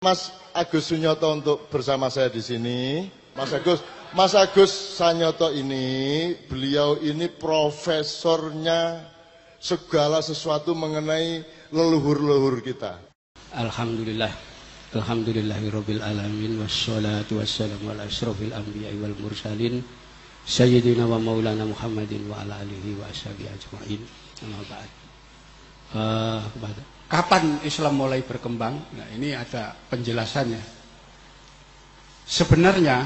Mas Agus Sunyoto untuk bersama saya di sini. Mas Agus, Mas Agus Sanyoto ini, beliau ini profesornya segala sesuatu mengenai leluhur-leluhur kita. Alhamdulillah. Alhamdulillahirabbil alamin wassalatu wassalamu ala asrofil anbiya'i wal mursalin sayyidina wa maulana Muhammadin wa ala alihi wa ashabihi ajmain. Amma ba'd. Uh, Kapan Islam mulai berkembang? Nah, ini ada penjelasannya. Sebenarnya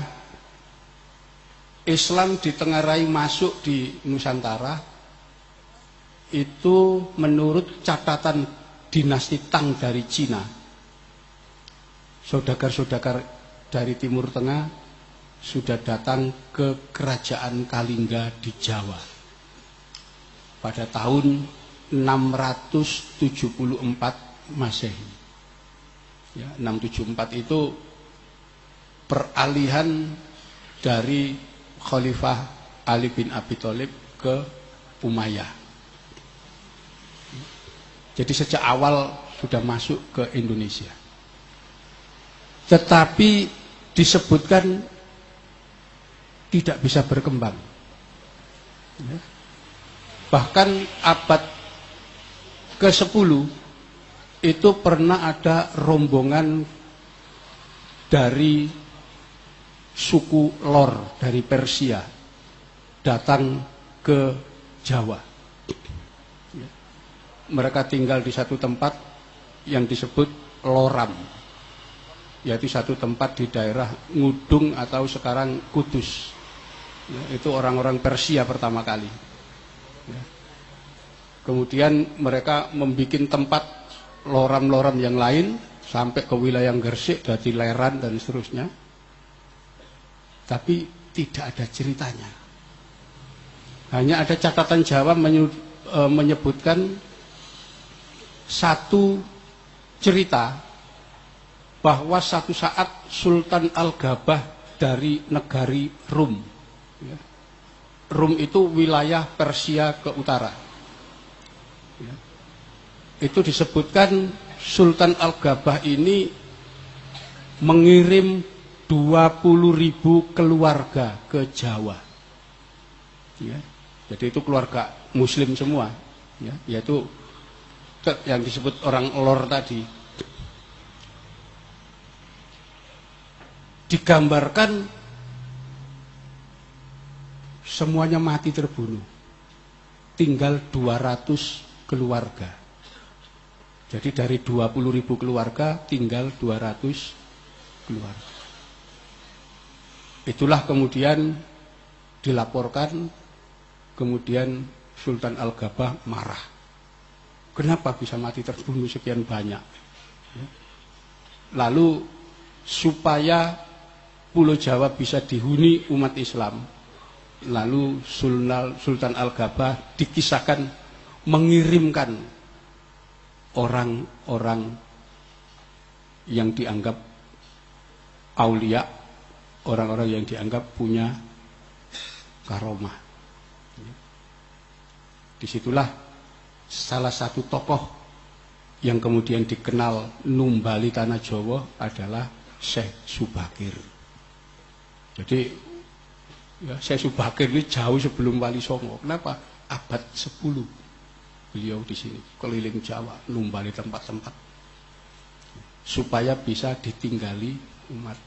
Islam ditengarai masuk di Nusantara itu menurut catatan dinasti Tang dari Cina. Saudagar-saudagar dari Timur Tengah sudah datang ke kerajaan Kalingga di Jawa. Pada tahun 674 Masehi. Ya, 674 itu peralihan dari Khalifah Ali bin Abi Thalib ke Umayyah. Jadi sejak awal sudah masuk ke Indonesia. Tetapi disebutkan tidak bisa berkembang. Ya. Bahkan abad ke-10 itu pernah ada rombongan dari suku Lor dari Persia datang ke Jawa. Ya. Mereka tinggal di satu tempat yang disebut Loram, yaitu satu tempat di daerah Ngudung atau sekarang Kudus. Ya, itu orang-orang Persia pertama kali. Kemudian mereka membuat tempat loram-loram yang lain sampai ke wilayah Gersik, dari Leran dan seterusnya. Tapi tidak ada ceritanya. Hanya ada catatan Jawa e, menyebutkan satu cerita bahwa satu saat Sultan Al-Gabah dari negari Rum. Ya. Rum itu wilayah Persia ke utara. Itu disebutkan Sultan Al-Gabah ini mengirim 20 ribu keluarga ke Jawa. Ya. Jadi itu keluarga muslim semua. Ya. Yaitu yang disebut orang lor tadi. Digambarkan semuanya mati terbunuh. Tinggal 200 keluarga. Jadi dari 20 ribu keluarga tinggal 200 keluarga. Itulah kemudian dilaporkan, kemudian Sultan Al-Gabah marah. Kenapa bisa mati terbunuh sekian banyak? Ya. Lalu supaya Pulau Jawa bisa dihuni umat Islam, lalu Sultan Al-Gabah dikisahkan mengirimkan orang-orang yang dianggap aulia, orang-orang yang dianggap punya karomah. Di situlah salah satu tokoh yang kemudian dikenal Numbali Tanah Jawa adalah Syekh Subakir. Jadi ya, Syekh Subakir ini jauh sebelum Wali Songo. Kenapa? Abad 10 beliau di sini keliling Jawa numbali tempat-tempat supaya bisa ditinggali umat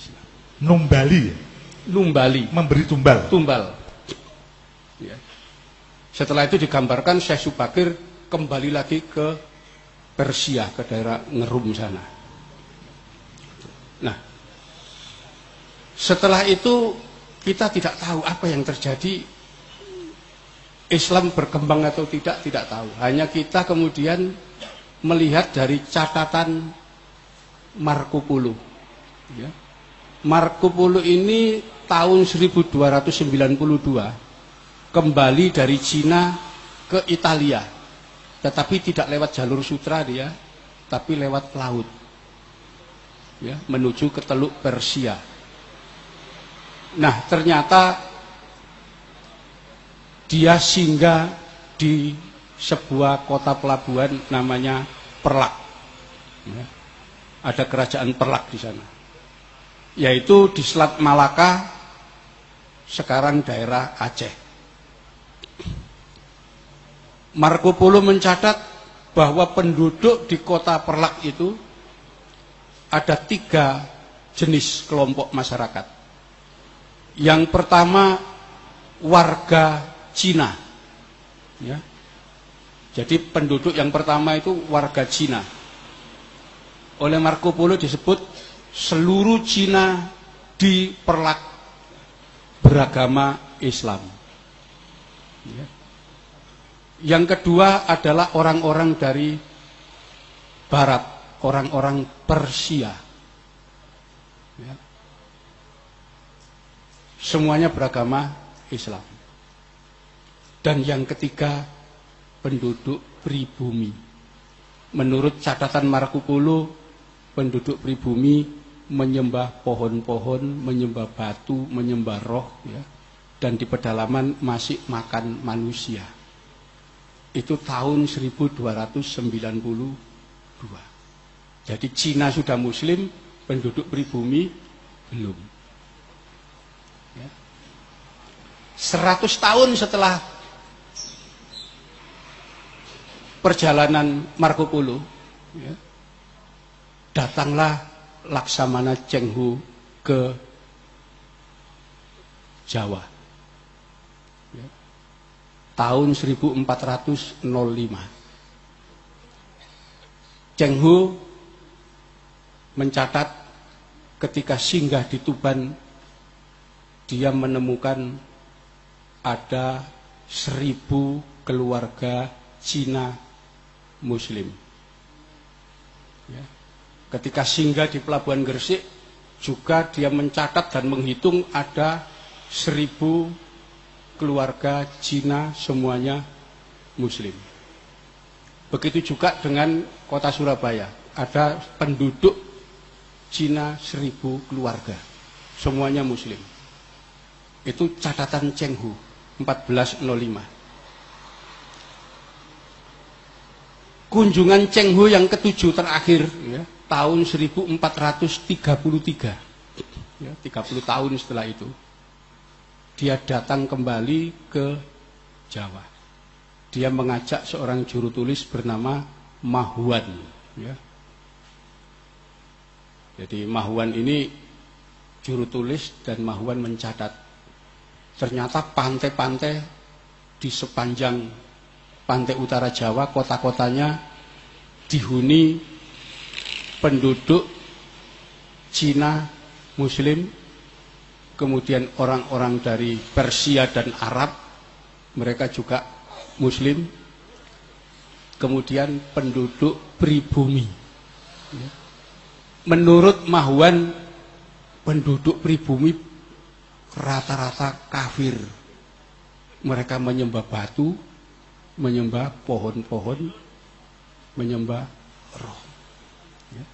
Islam. Numbali ya? Numbali. Memberi tumbal. Tumbal. Ya. Setelah itu digambarkan Syekh Subakir kembali lagi ke Persia, ke daerah Ngerum sana. Nah, setelah itu kita tidak tahu apa yang terjadi Islam berkembang atau tidak tidak tahu. Hanya kita kemudian melihat dari catatan Marco Polo. Ya. Marco Polo ini tahun 1292 kembali dari Cina ke Italia. Tetapi tidak lewat jalur sutra dia, tapi lewat laut. Ya, menuju ke Teluk Persia. Nah, ternyata dia singgah di sebuah kota pelabuhan namanya Perlak. Ya. ada kerajaan Perlak di sana. Yaitu di Selat Malaka, sekarang daerah Aceh. Marco Polo mencatat bahwa penduduk di kota Perlak itu ada tiga jenis kelompok masyarakat. Yang pertama warga Cina. Ya. Jadi penduduk yang pertama itu warga Cina. Oleh Marco Polo disebut seluruh Cina di perlak beragama Islam. Ya. Yang kedua adalah orang-orang dari Barat, orang-orang Persia. Ya. Semuanya beragama Islam. Dan yang ketiga penduduk pribumi. Menurut catatan Marco Polo, penduduk pribumi menyembah pohon-pohon, menyembah batu, menyembah roh, ya, dan di pedalaman masih makan manusia. Itu tahun 1292. Jadi Cina sudah Muslim, penduduk pribumi belum. Ya. 100 tahun setelah perjalanan Marco Polo, ya, datanglah Laksamana Chenghu ke Jawa. Ya, tahun 1405. Chenghu mencatat ketika singgah di Tuban, dia menemukan ada seribu keluarga Cina Muslim. Ya. Ketika singgah di Pelabuhan Gresik, juga dia mencatat dan menghitung ada seribu keluarga Cina semuanya Muslim. Begitu juga dengan kota Surabaya, ada penduduk Cina seribu keluarga, semuanya Muslim. Itu catatan Chenghu 1405. Kunjungan Cheng Ho yang ketujuh terakhir ya, tahun 1433 ya, 30 tahun setelah itu dia datang kembali ke Jawa. Dia mengajak seorang juru tulis bernama Mahuan ya. jadi Mahuan ini juru tulis dan Mahuan mencatat ternyata pantai-pantai di sepanjang pantai utara Jawa, kota-kotanya dihuni penduduk Cina Muslim, kemudian orang-orang dari Persia dan Arab, mereka juga Muslim, kemudian penduduk pribumi. Menurut Mahuan, penduduk pribumi rata-rata kafir. Mereka menyembah batu, menyembah pohon-pohon, menyembah roh. Ya.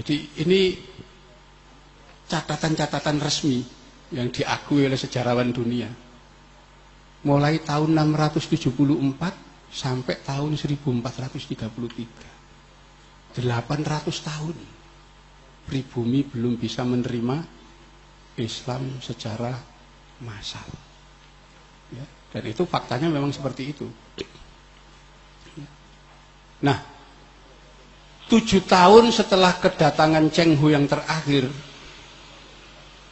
Jadi ini catatan-catatan resmi yang diakui oleh sejarawan dunia. Mulai tahun 674 sampai tahun 1433. 800 tahun pribumi belum bisa menerima Islam secara massal. Dan itu faktanya memang seperti itu. Nah, tujuh tahun setelah kedatangan Cheng Hu yang terakhir,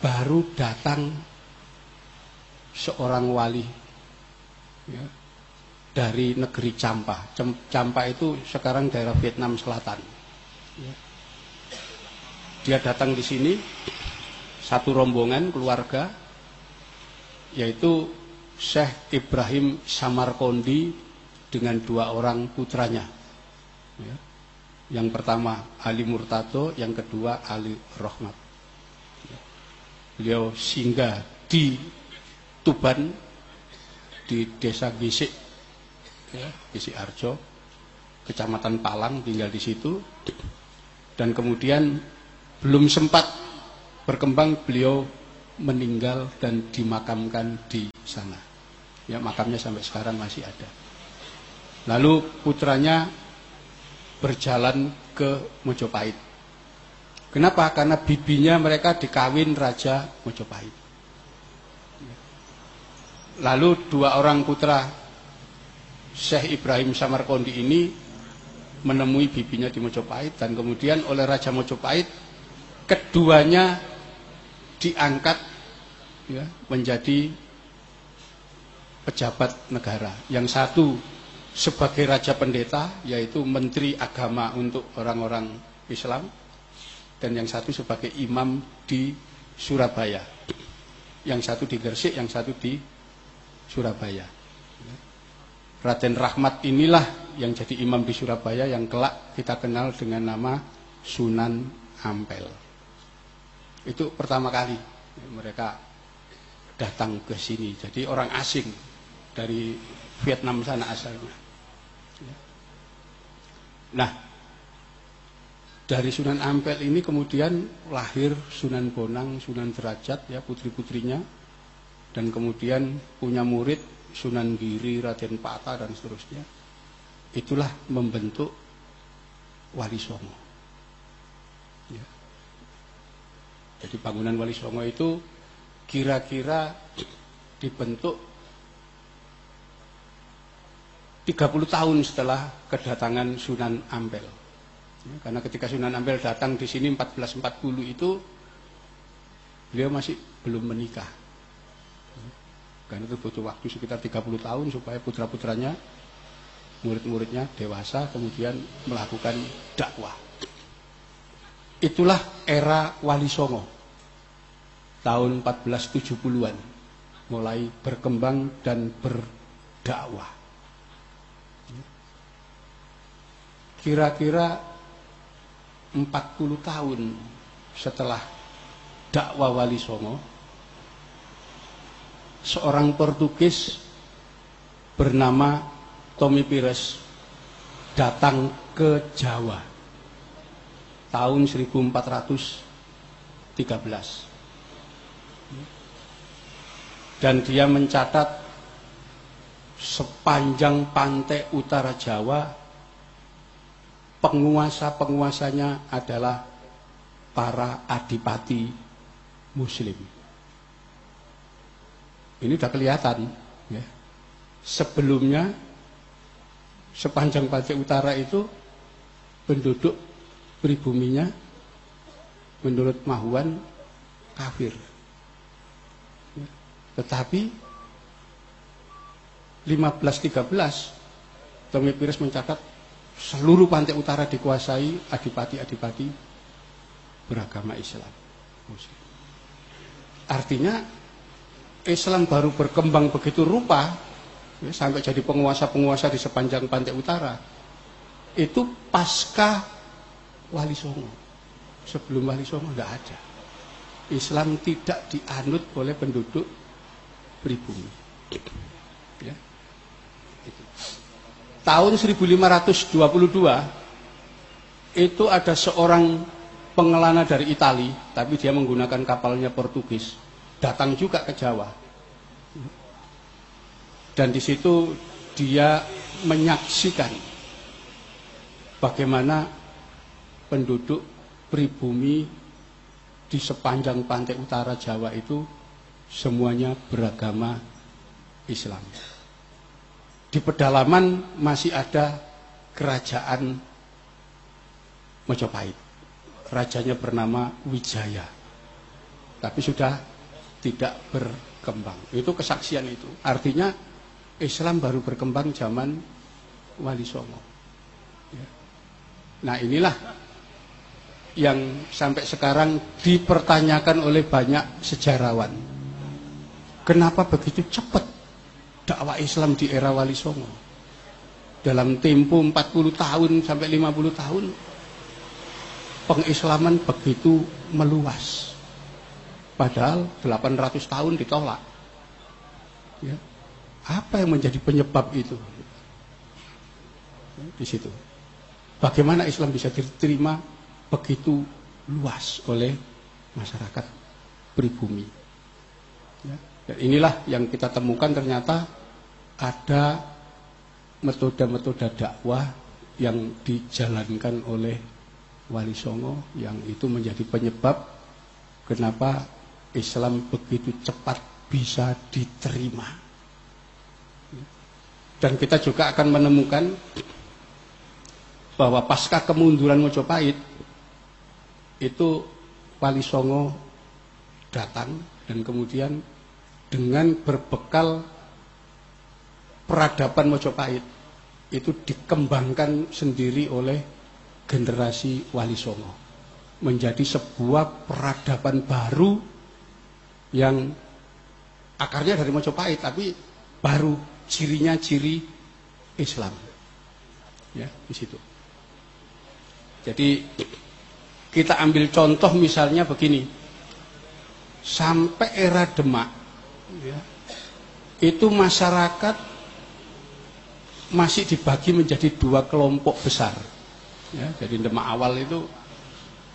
baru datang seorang wali ya, dari negeri Campa. Campa itu sekarang daerah Vietnam Selatan. Ya. Dia datang di sini satu rombongan keluarga, yaitu Syekh Ibrahim Samarkondi dengan dua orang putranya. Ya. Yang pertama Ali Murtado, yang kedua Ali Rohmat. Ya. Beliau singgah di Tuban, di desa Gisik, ya, Gisik Arjo, kecamatan Palang, tinggal di situ. Dan kemudian belum sempat berkembang, beliau meninggal dan dimakamkan di sana. Ya makamnya sampai sekarang masih ada. Lalu putranya berjalan ke Mojopahit. Kenapa? Karena bibinya mereka dikawin Raja Mojopahit. Lalu dua orang putra Syekh Ibrahim Samarkondi ini menemui bibinya di Mojopahit dan kemudian oleh Raja Mojopahit keduanya diangkat ya, menjadi pejabat negara. Yang satu sebagai raja pendeta yaitu menteri agama untuk orang-orang Islam dan yang satu sebagai imam di Surabaya. Yang satu di Gresik, yang satu di Surabaya. Raden Rahmat inilah yang jadi imam di Surabaya yang kelak kita kenal dengan nama Sunan Ampel. Itu pertama kali mereka datang ke sini. Jadi orang asing dari Vietnam sana asalnya. Nah, dari Sunan Ampel ini kemudian lahir Sunan Bonang, Sunan Derajat, ya putri-putrinya dan kemudian punya murid Sunan Giri, Raden Pata dan seterusnya. Itulah membentuk Wali Songo. Ya. Jadi bangunan Wali Songo itu kira-kira dibentuk 30 tahun setelah kedatangan Sunan Ampel. Ya, karena ketika Sunan Ampel datang di sini 1440 itu beliau masih belum menikah. Karena itu butuh waktu sekitar 30 tahun supaya putra-putranya, murid-muridnya dewasa kemudian melakukan dakwah. Itulah era Wali Songo. Tahun 1470-an mulai berkembang dan berdakwah. Kira-kira 40 tahun setelah dakwah Wali Songo, seorang Portugis bernama Tommy Pires datang ke Jawa tahun 1413 dan dia mencatat sepanjang pantai utara Jawa penguasa-penguasanya adalah para adipati muslim ini sudah kelihatan. Ya. Sebelumnya sepanjang Pantai Utara itu penduduk pribuminya menurut Mahuan kafir. Ya. Tetapi 1513 Tommy Pires mencatat seluruh pantai utara dikuasai adipati-adipati beragama Islam. Artinya Islam baru berkembang begitu rupa ya, sampai jadi penguasa-penguasa di sepanjang pantai utara itu pasca Wali Songo sebelum Wali Songo tidak ada Islam tidak dianut oleh penduduk pribumi. Tahun 1522 itu ada seorang pengelana dari Itali tapi dia menggunakan kapalnya Portugis datang juga ke Jawa. Dan di situ dia menyaksikan bagaimana penduduk pribumi di sepanjang pantai utara Jawa itu semuanya beragama Islam. Di pedalaman masih ada kerajaan Mojopahit. Rajanya bernama Wijaya. Tapi sudah tidak berkembang. Itu kesaksian itu. Artinya Islam baru berkembang zaman Wali Songo. Ya. Nah inilah yang sampai sekarang dipertanyakan oleh banyak sejarawan. Kenapa begitu cepat dakwah Islam di era Wali Songo? Dalam tempo 40 tahun sampai 50 tahun pengislaman begitu meluas. Padahal 800 tahun ditolak. Ya. Apa yang menjadi penyebab itu? Ya, di situ. Bagaimana Islam bisa diterima begitu luas oleh masyarakat pribumi. Ya. Dan inilah yang kita temukan ternyata ada metode-metode dakwah yang dijalankan oleh Wali Songo yang itu menjadi penyebab kenapa Islam begitu cepat bisa diterima. Dan kita juga akan menemukan bahwa pasca kemunduran Mojopahit itu Wali Songo datang dan kemudian dengan berbekal peradaban Mojopahit itu dikembangkan sendiri oleh generasi Wali Songo. Menjadi sebuah peradaban baru yang akarnya dari Mojopahit tapi baru cirinya ciri Islam. Ya di situ. Jadi kita ambil contoh misalnya begini, sampai era Demak, ya, itu masyarakat masih dibagi menjadi dua kelompok besar. Ya, jadi Demak awal itu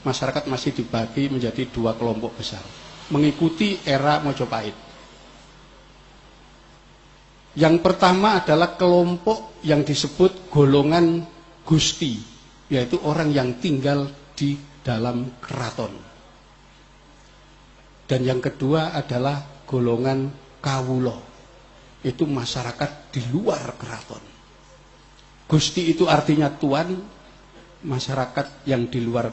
masyarakat masih dibagi menjadi dua kelompok besar, mengikuti era Mojopahit. Yang pertama adalah kelompok yang disebut golongan Gusti yaitu orang yang tinggal di dalam keraton. Dan yang kedua adalah golongan kawulo. Itu masyarakat di luar keraton. Gusti itu artinya tuan, masyarakat yang di luar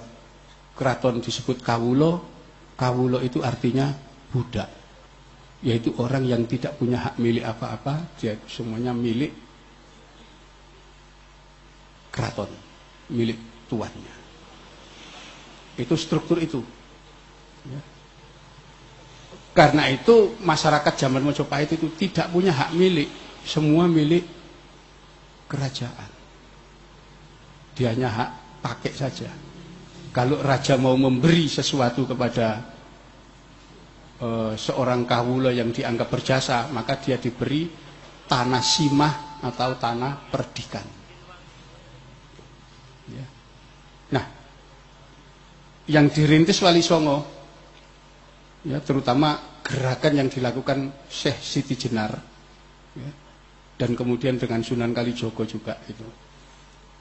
keraton disebut kawulo. Kawulo itu artinya budak. Yaitu orang yang tidak punya hak milik apa-apa, dia semuanya milik keraton milik tuannya. Itu struktur itu. Ya. Karena itu masyarakat zaman Mojopahit itu tidak punya hak milik, semua milik kerajaan. Dia hanya hak pakai saja. Kalau raja mau memberi sesuatu kepada uh, seorang kawula yang dianggap berjasa, maka dia diberi tanah simah atau tanah perdikan. Ya. Nah, yang dirintis Wali Songo, ya, terutama gerakan yang dilakukan Syekh Siti Jenar, dan kemudian dengan Sunan Kalijogo juga itu,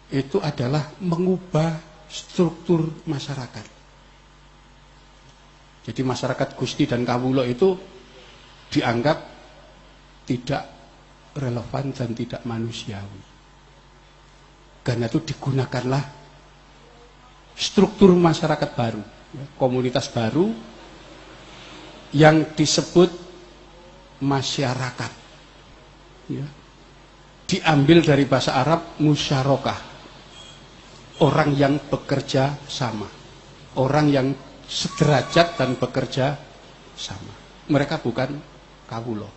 itu adalah mengubah struktur masyarakat. Jadi masyarakat Gusti dan Kawulo itu dianggap tidak relevan dan tidak manusiawi. Karena itu digunakanlah struktur masyarakat baru, ya, komunitas baru yang disebut masyarakat. Ya. Diambil dari bahasa Arab musyarakah. Orang yang bekerja sama. Orang yang sederajat dan bekerja sama. Mereka bukan kawulo.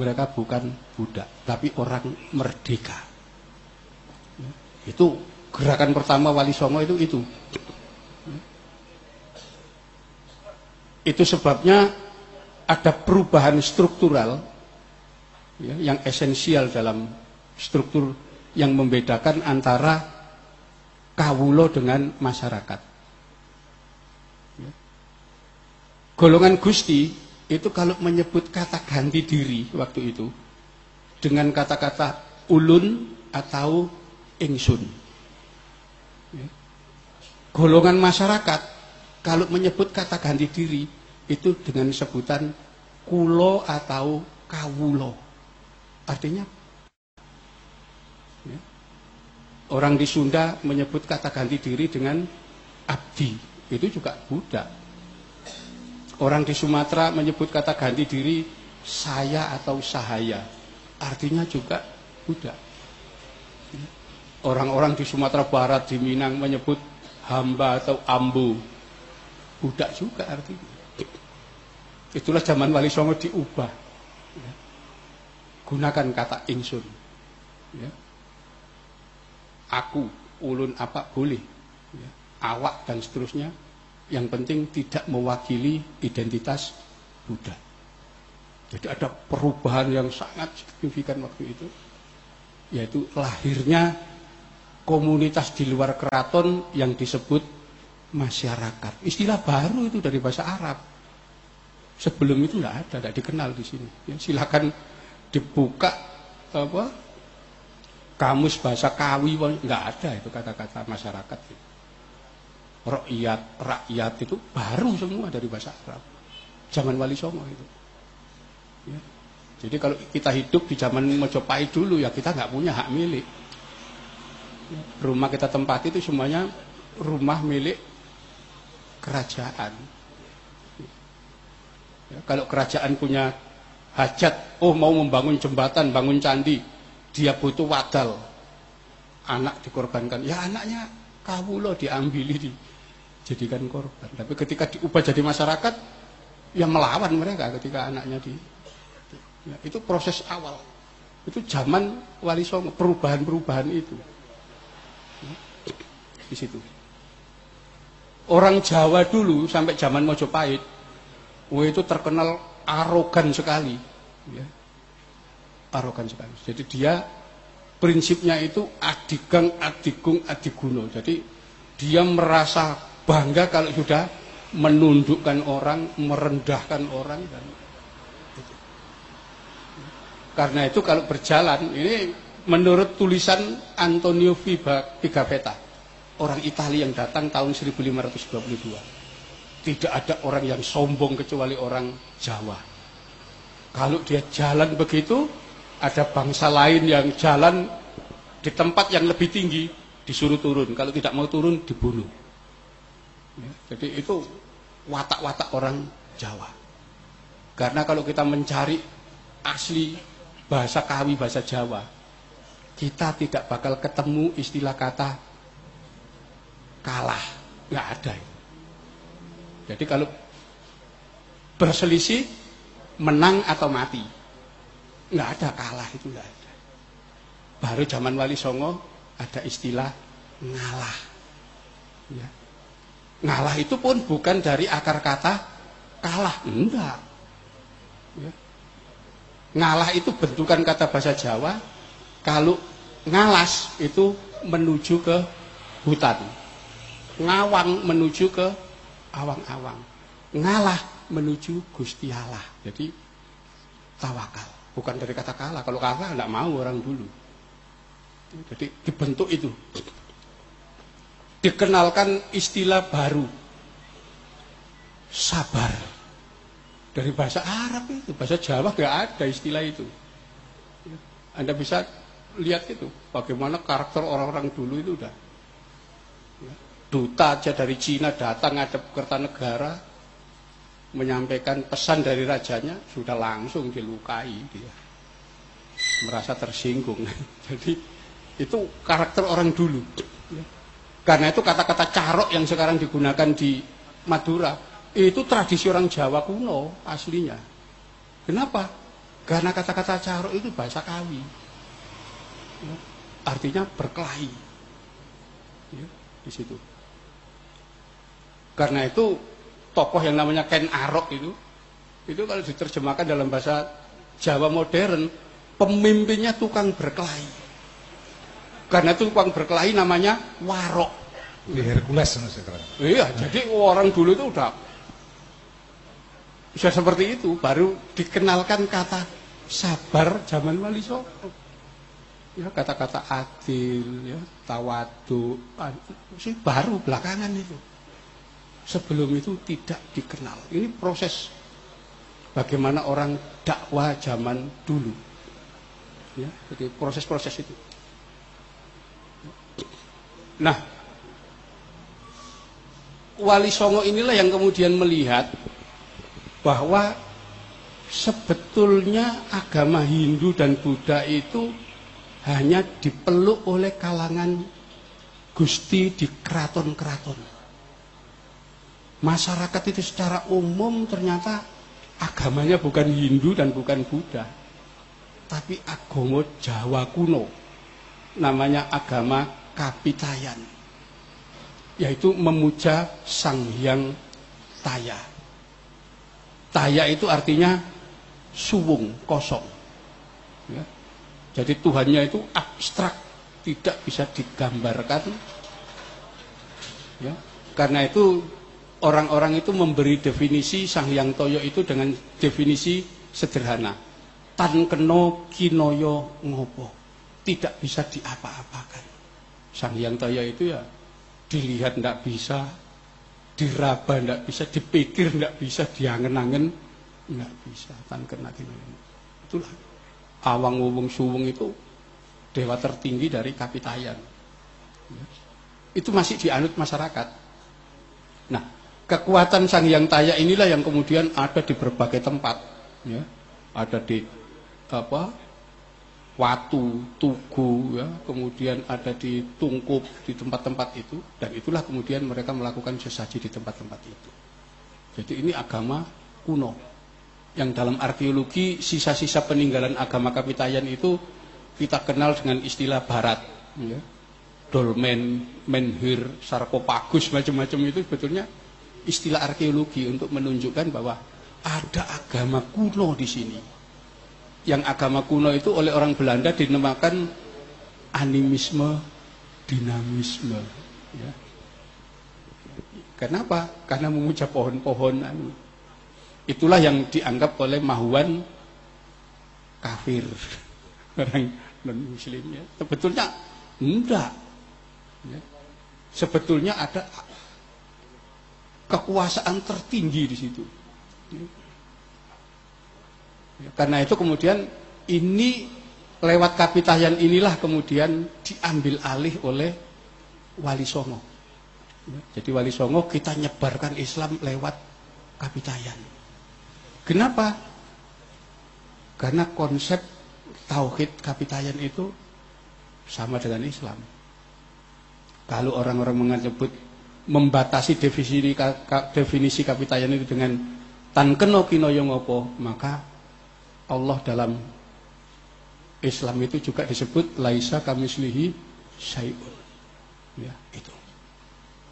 Mereka bukan budak, tapi orang merdeka. Itu gerakan pertama Wali Songo itu itu. Itu sebabnya ada perubahan struktural ya, yang esensial dalam struktur yang membedakan antara kawulo dengan masyarakat. Ya. Golongan Gusti itu kalau menyebut kata ganti diri waktu itu dengan kata-kata ulun atau ingsun. Ya. Golongan masyarakat kalau menyebut kata ganti diri itu dengan sebutan kulo atau kawulo. Artinya ya. Orang di Sunda menyebut kata ganti diri dengan abdi. Itu juga budak. Orang di Sumatera menyebut kata ganti diri saya atau sahaya. Artinya juga budak. Orang-orang di Sumatera Barat, di Minang menyebut hamba atau ambu. Budak juga artinya. Itulah zaman Wali Songo diubah. Ya. Gunakan kata ingsun. Ya. Aku, ulun apa boleh. Ya. Awak dan seterusnya. Yang penting tidak mewakili identitas Buddha. Jadi ada perubahan yang sangat signifikan waktu itu. Yaitu lahirnya komunitas di luar keraton yang disebut masyarakat. Istilah baru itu dari bahasa Arab. Sebelum itu tidak ada, tidak dikenal di sini. Ya, silakan dibuka apa kamus bahasa kawi nggak ada itu kata-kata masyarakat. Rakyat rakyat itu baru semua dari bahasa Arab. Zaman Wali Songo itu. Ya. jadi kalau kita hidup di zaman Mojopahit dulu ya kita nggak punya hak milik. Rumah kita tempat itu semuanya rumah milik kerajaan. Ya, kalau kerajaan punya hajat oh mau membangun jembatan bangun candi dia butuh wadal anak dikorbankan ya anaknya kawulo diambil di jadikan korban. Tapi ketika diubah jadi masyarakat, yang melawan mereka ketika anaknya di ya, itu proses awal. Itu zaman Wali Songo, perubahan-perubahan itu. Di situ. Orang Jawa dulu sampai zaman Mojopahit, itu terkenal arogan sekali. Ya. Arogan sekali. Jadi dia prinsipnya itu adigang, adigung, adiguno. Jadi dia merasa bangga kalau sudah menundukkan orang, merendahkan orang dan itu. Karena itu kalau berjalan ini menurut tulisan Antonio Pigafetta, orang Italia yang datang tahun 1522. Tidak ada orang yang sombong kecuali orang Jawa. Kalau dia jalan begitu, ada bangsa lain yang jalan di tempat yang lebih tinggi disuruh turun. Kalau tidak mau turun dibunuh. Ya, jadi itu watak-watak orang Jawa. Karena kalau kita mencari asli bahasa Kawi, bahasa Jawa, kita tidak bakal ketemu istilah kata kalah. Nggak ada. Jadi kalau berselisih, menang atau mati. Nggak ada kalah itu nggak ada. Baru zaman Wali Songo ada istilah ngalah. Ya. Ngalah itu pun bukan dari akar kata kalah, enggak. Ya. Ngalah itu bentukan kata bahasa Jawa. Kalau ngalas itu menuju ke hutan. Ngawang menuju ke awang-awang. Ngalah menuju Gusti Allah. Jadi tawakal. Bukan dari kata kalah. Kalau kalah enggak mau orang dulu. Jadi dibentuk itu. Dikenalkan istilah baru. Sabar. Dari bahasa Arab itu bahasa Jawa gak ada istilah itu. Anda bisa lihat itu bagaimana karakter orang-orang dulu itu udah. Duta aja dari Cina datang ada Kertanegara menyampaikan pesan dari rajanya sudah langsung dilukai dia merasa tersinggung jadi itu karakter orang dulu. Karena itu kata-kata carok yang sekarang digunakan di Madura itu tradisi orang Jawa kuno aslinya. Kenapa? Karena kata-kata carok itu bahasa Kawi. Ya, artinya berkelahi. Ya, di situ. Karena itu tokoh yang namanya Ken Arok itu itu kalau diterjemahkan dalam bahasa Jawa modern pemimpinnya tukang berkelahi. Karena itu uang berkelahi namanya warok. Di Hercules Iya, jadi orang dulu itu udah bisa seperti itu, baru dikenalkan kata sabar zaman Wali Songo. Ya, kata-kata adil, ya, tawadu, sih baru belakangan itu. Sebelum itu tidak dikenal. Ini proses bagaimana orang dakwah zaman dulu. Ya, jadi proses-proses itu. Nah, Wali Songo inilah yang kemudian melihat bahwa sebetulnya agama Hindu dan Buddha itu hanya dipeluk oleh kalangan gusti di keraton-keraton. Masyarakat itu secara umum ternyata agamanya bukan Hindu dan bukan Buddha, tapi agama Jawa kuno. Namanya agama kapitayan yaitu memuja sang hyang taya taya itu artinya suwung kosong ya. jadi Tuhannya itu abstrak tidak bisa digambarkan ya karena itu orang-orang itu memberi definisi sang hyang toyo itu dengan definisi sederhana tan keno kinoyo ngopo tidak bisa diapa-apakan. Sang Hyang Taya itu ya dilihat tidak bisa, diraba tidak bisa, dipikir tidak bisa, diangen-angen nggak bisa. Tan kena Itulah awang wung suwung itu dewa tertinggi dari kapitayan. Ya. Itu masih dianut masyarakat. Nah, kekuatan Sang Hyang Taya inilah yang kemudian ada di berbagai tempat. Ya. Ada di apa Watu, Tugu, ya, kemudian ada di Tungkup, di tempat-tempat itu, dan itulah kemudian mereka melakukan sesaji di tempat-tempat itu. Jadi ini agama kuno, yang dalam arkeologi sisa-sisa peninggalan agama Kapitayan itu kita kenal dengan istilah Barat, ya. dolmen, menhir, sarkopagus, macam-macam itu sebetulnya istilah arkeologi untuk menunjukkan bahwa ada agama kuno di sini yang agama kuno itu oleh orang Belanda dinamakan animisme dinamisme ya. Kenapa? Karena memuja pohon-pohon anu. Itulah yang dianggap oleh Mahuan kafir orang non muslim ya. Sebetulnya enggak. Ya. Sebetulnya ada kekuasaan tertinggi di situ. Ya. Karena itu kemudian ini lewat kapitayan inilah kemudian diambil alih oleh Wali Songo. Jadi Wali Songo kita nyebarkan Islam lewat kapitayan. Kenapa? Karena konsep tauhid kapitayan itu sama dengan Islam. Kalau orang-orang menyebut membatasi definisi definisi kapitayan itu dengan tan keno kino opo, maka Allah dalam Islam itu juga disebut laisa kamislihi syai'un. Ya, itu.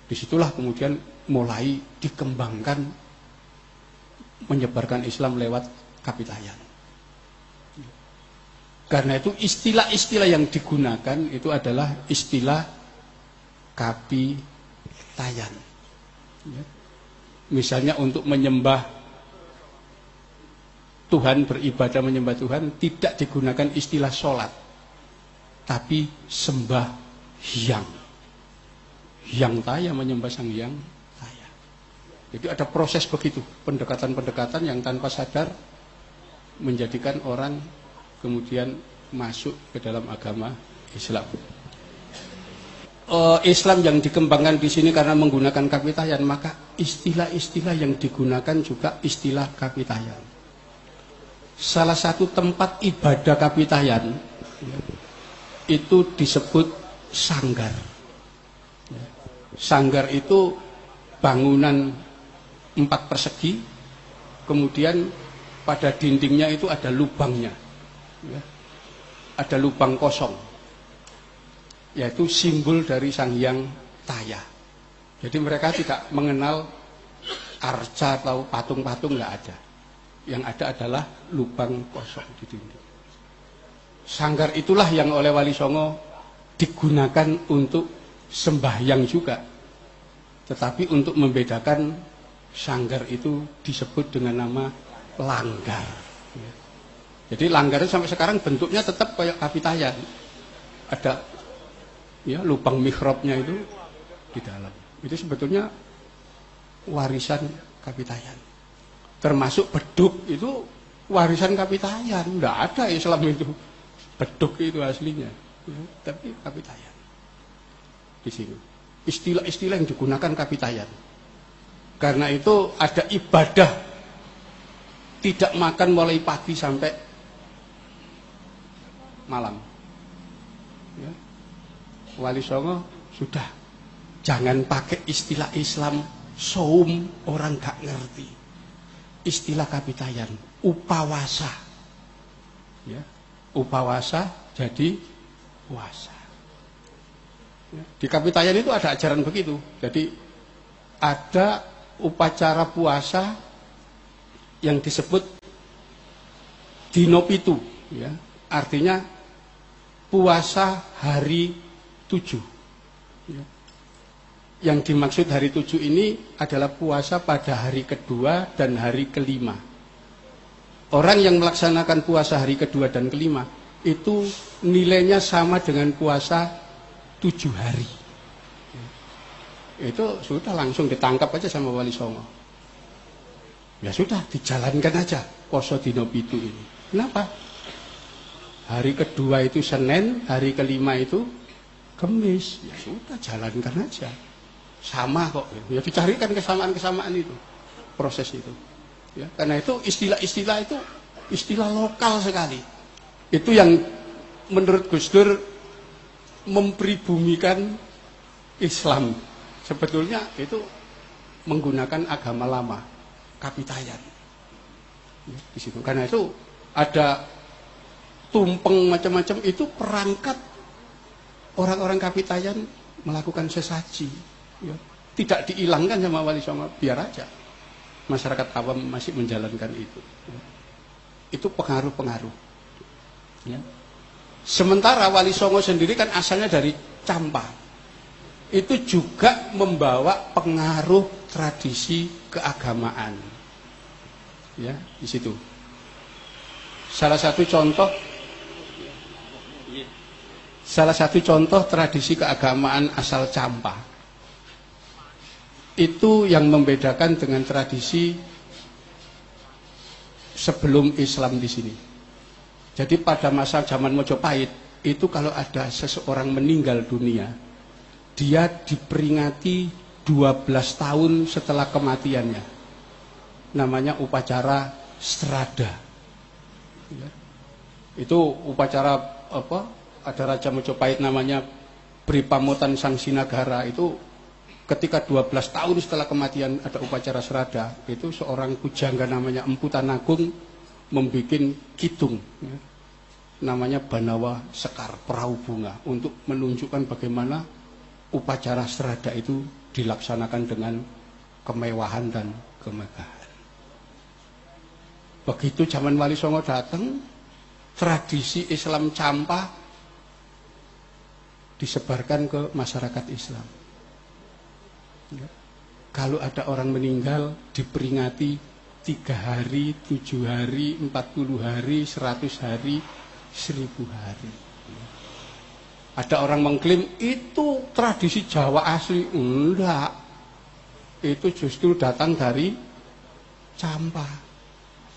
Di situlah kemudian mulai dikembangkan menyebarkan Islam lewat kapitayan. Karena itu istilah-istilah yang digunakan itu adalah istilah kapitayan. Ya. Misalnya untuk menyembah Tuhan beribadah menyembah Tuhan tidak digunakan istilah sholat tapi sembah yang yang taya menyembah sang yang taya jadi ada proses begitu pendekatan-pendekatan yang tanpa sadar menjadikan orang kemudian masuk ke dalam agama Islam uh, Islam yang dikembangkan di sini karena menggunakan kapitayan maka istilah-istilah yang digunakan juga istilah kapitayan. Salah satu tempat ibadah kapitayan itu disebut sanggar. Sanggar itu bangunan empat persegi, kemudian pada dindingnya itu ada lubangnya, ada lubang kosong, yaitu simbol dari Sang Hyang Taya. Jadi mereka tidak mengenal arca atau patung-patung nggak ada yang ada adalah lubang kosong di dinding. Sanggar itulah yang oleh Wali Songo digunakan untuk sembahyang juga. Tetapi untuk membedakan sanggar itu disebut dengan nama langgar. Jadi langgar sampai sekarang bentuknya tetap kayak kapitayan. Ada ya lubang mihrabnya itu di dalam. Itu sebetulnya warisan kapitayan. Termasuk beduk itu warisan kapitayan. Tidak ada Islam itu beduk itu aslinya. Ya, tapi kapitayan. Di sini. Istilah-istilah yang digunakan kapitayan. Karena itu ada ibadah tidak makan mulai pagi sampai malam. Wali Songo sudah jangan pakai istilah Islam saum orang gak ngerti. Istilah kapitayan upawasa. Ya upawasa jadi puasa. Ya. di kapitayan itu ada ajaran begitu. Jadi ada upacara puasa yang disebut dinopitu ya. Artinya puasa hari tujuh ya. Yang dimaksud hari tujuh ini adalah puasa pada hari kedua dan hari kelima. Orang yang melaksanakan puasa hari kedua dan kelima itu nilainya sama dengan puasa tujuh hari. Itu sudah langsung ditangkap aja sama Wali Songo. Ya sudah, dijalankan aja poso dino pitu ini. Kenapa? Hari kedua itu Senin, hari kelima itu Kemis. Ya sudah, jalankan aja. Sama kok. Ya dicarikan kesamaan-kesamaan itu. Proses itu. Ya, karena itu istilah-istilah itu istilah lokal sekali. Itu yang menurut Gus Dur mempribumikan Islam. Sebetulnya itu menggunakan agama lama, kapitayan. Ya, di situ. Karena itu ada tumpeng macam-macam itu perangkat orang-orang kapitayan melakukan sesaji. Ya. Tidak dihilangkan sama Wali Songo, biar aja. Masyarakat awam masih menjalankan itu. Ya. Itu pengaruh-pengaruh. Ya. Sementara Wali Songo sendiri kan asalnya dari Campa. Itu juga membawa pengaruh tradisi keagamaan. Ya, di situ. Salah satu contoh Salah satu contoh tradisi keagamaan asal Campa. Itu yang membedakan dengan tradisi sebelum Islam di sini. Jadi pada masa zaman Mojopahit itu kalau ada seseorang meninggal dunia, dia diperingati 12 tahun setelah kematiannya. Namanya upacara strada. Itu upacara apa? Ada Raja Mojopahit namanya Bripamotan Sang Sinagara itu ketika 12 tahun setelah kematian ada upacara serada itu seorang pujangga namanya Empu Tanagung membuat kitung ya. namanya Banawa Sekar Perahu Bunga untuk menunjukkan bagaimana upacara serada itu dilaksanakan dengan kemewahan dan kemegahan. Begitu zaman Wali Songo datang, tradisi Islam campa disebarkan ke masyarakat Islam. Ya. Kalau ada orang meninggal diperingati tiga hari, tujuh hari, empat puluh hari, seratus hari, seribu hari. Ada orang mengklaim itu tradisi Jawa asli. Enggak. Itu justru datang dari Campa.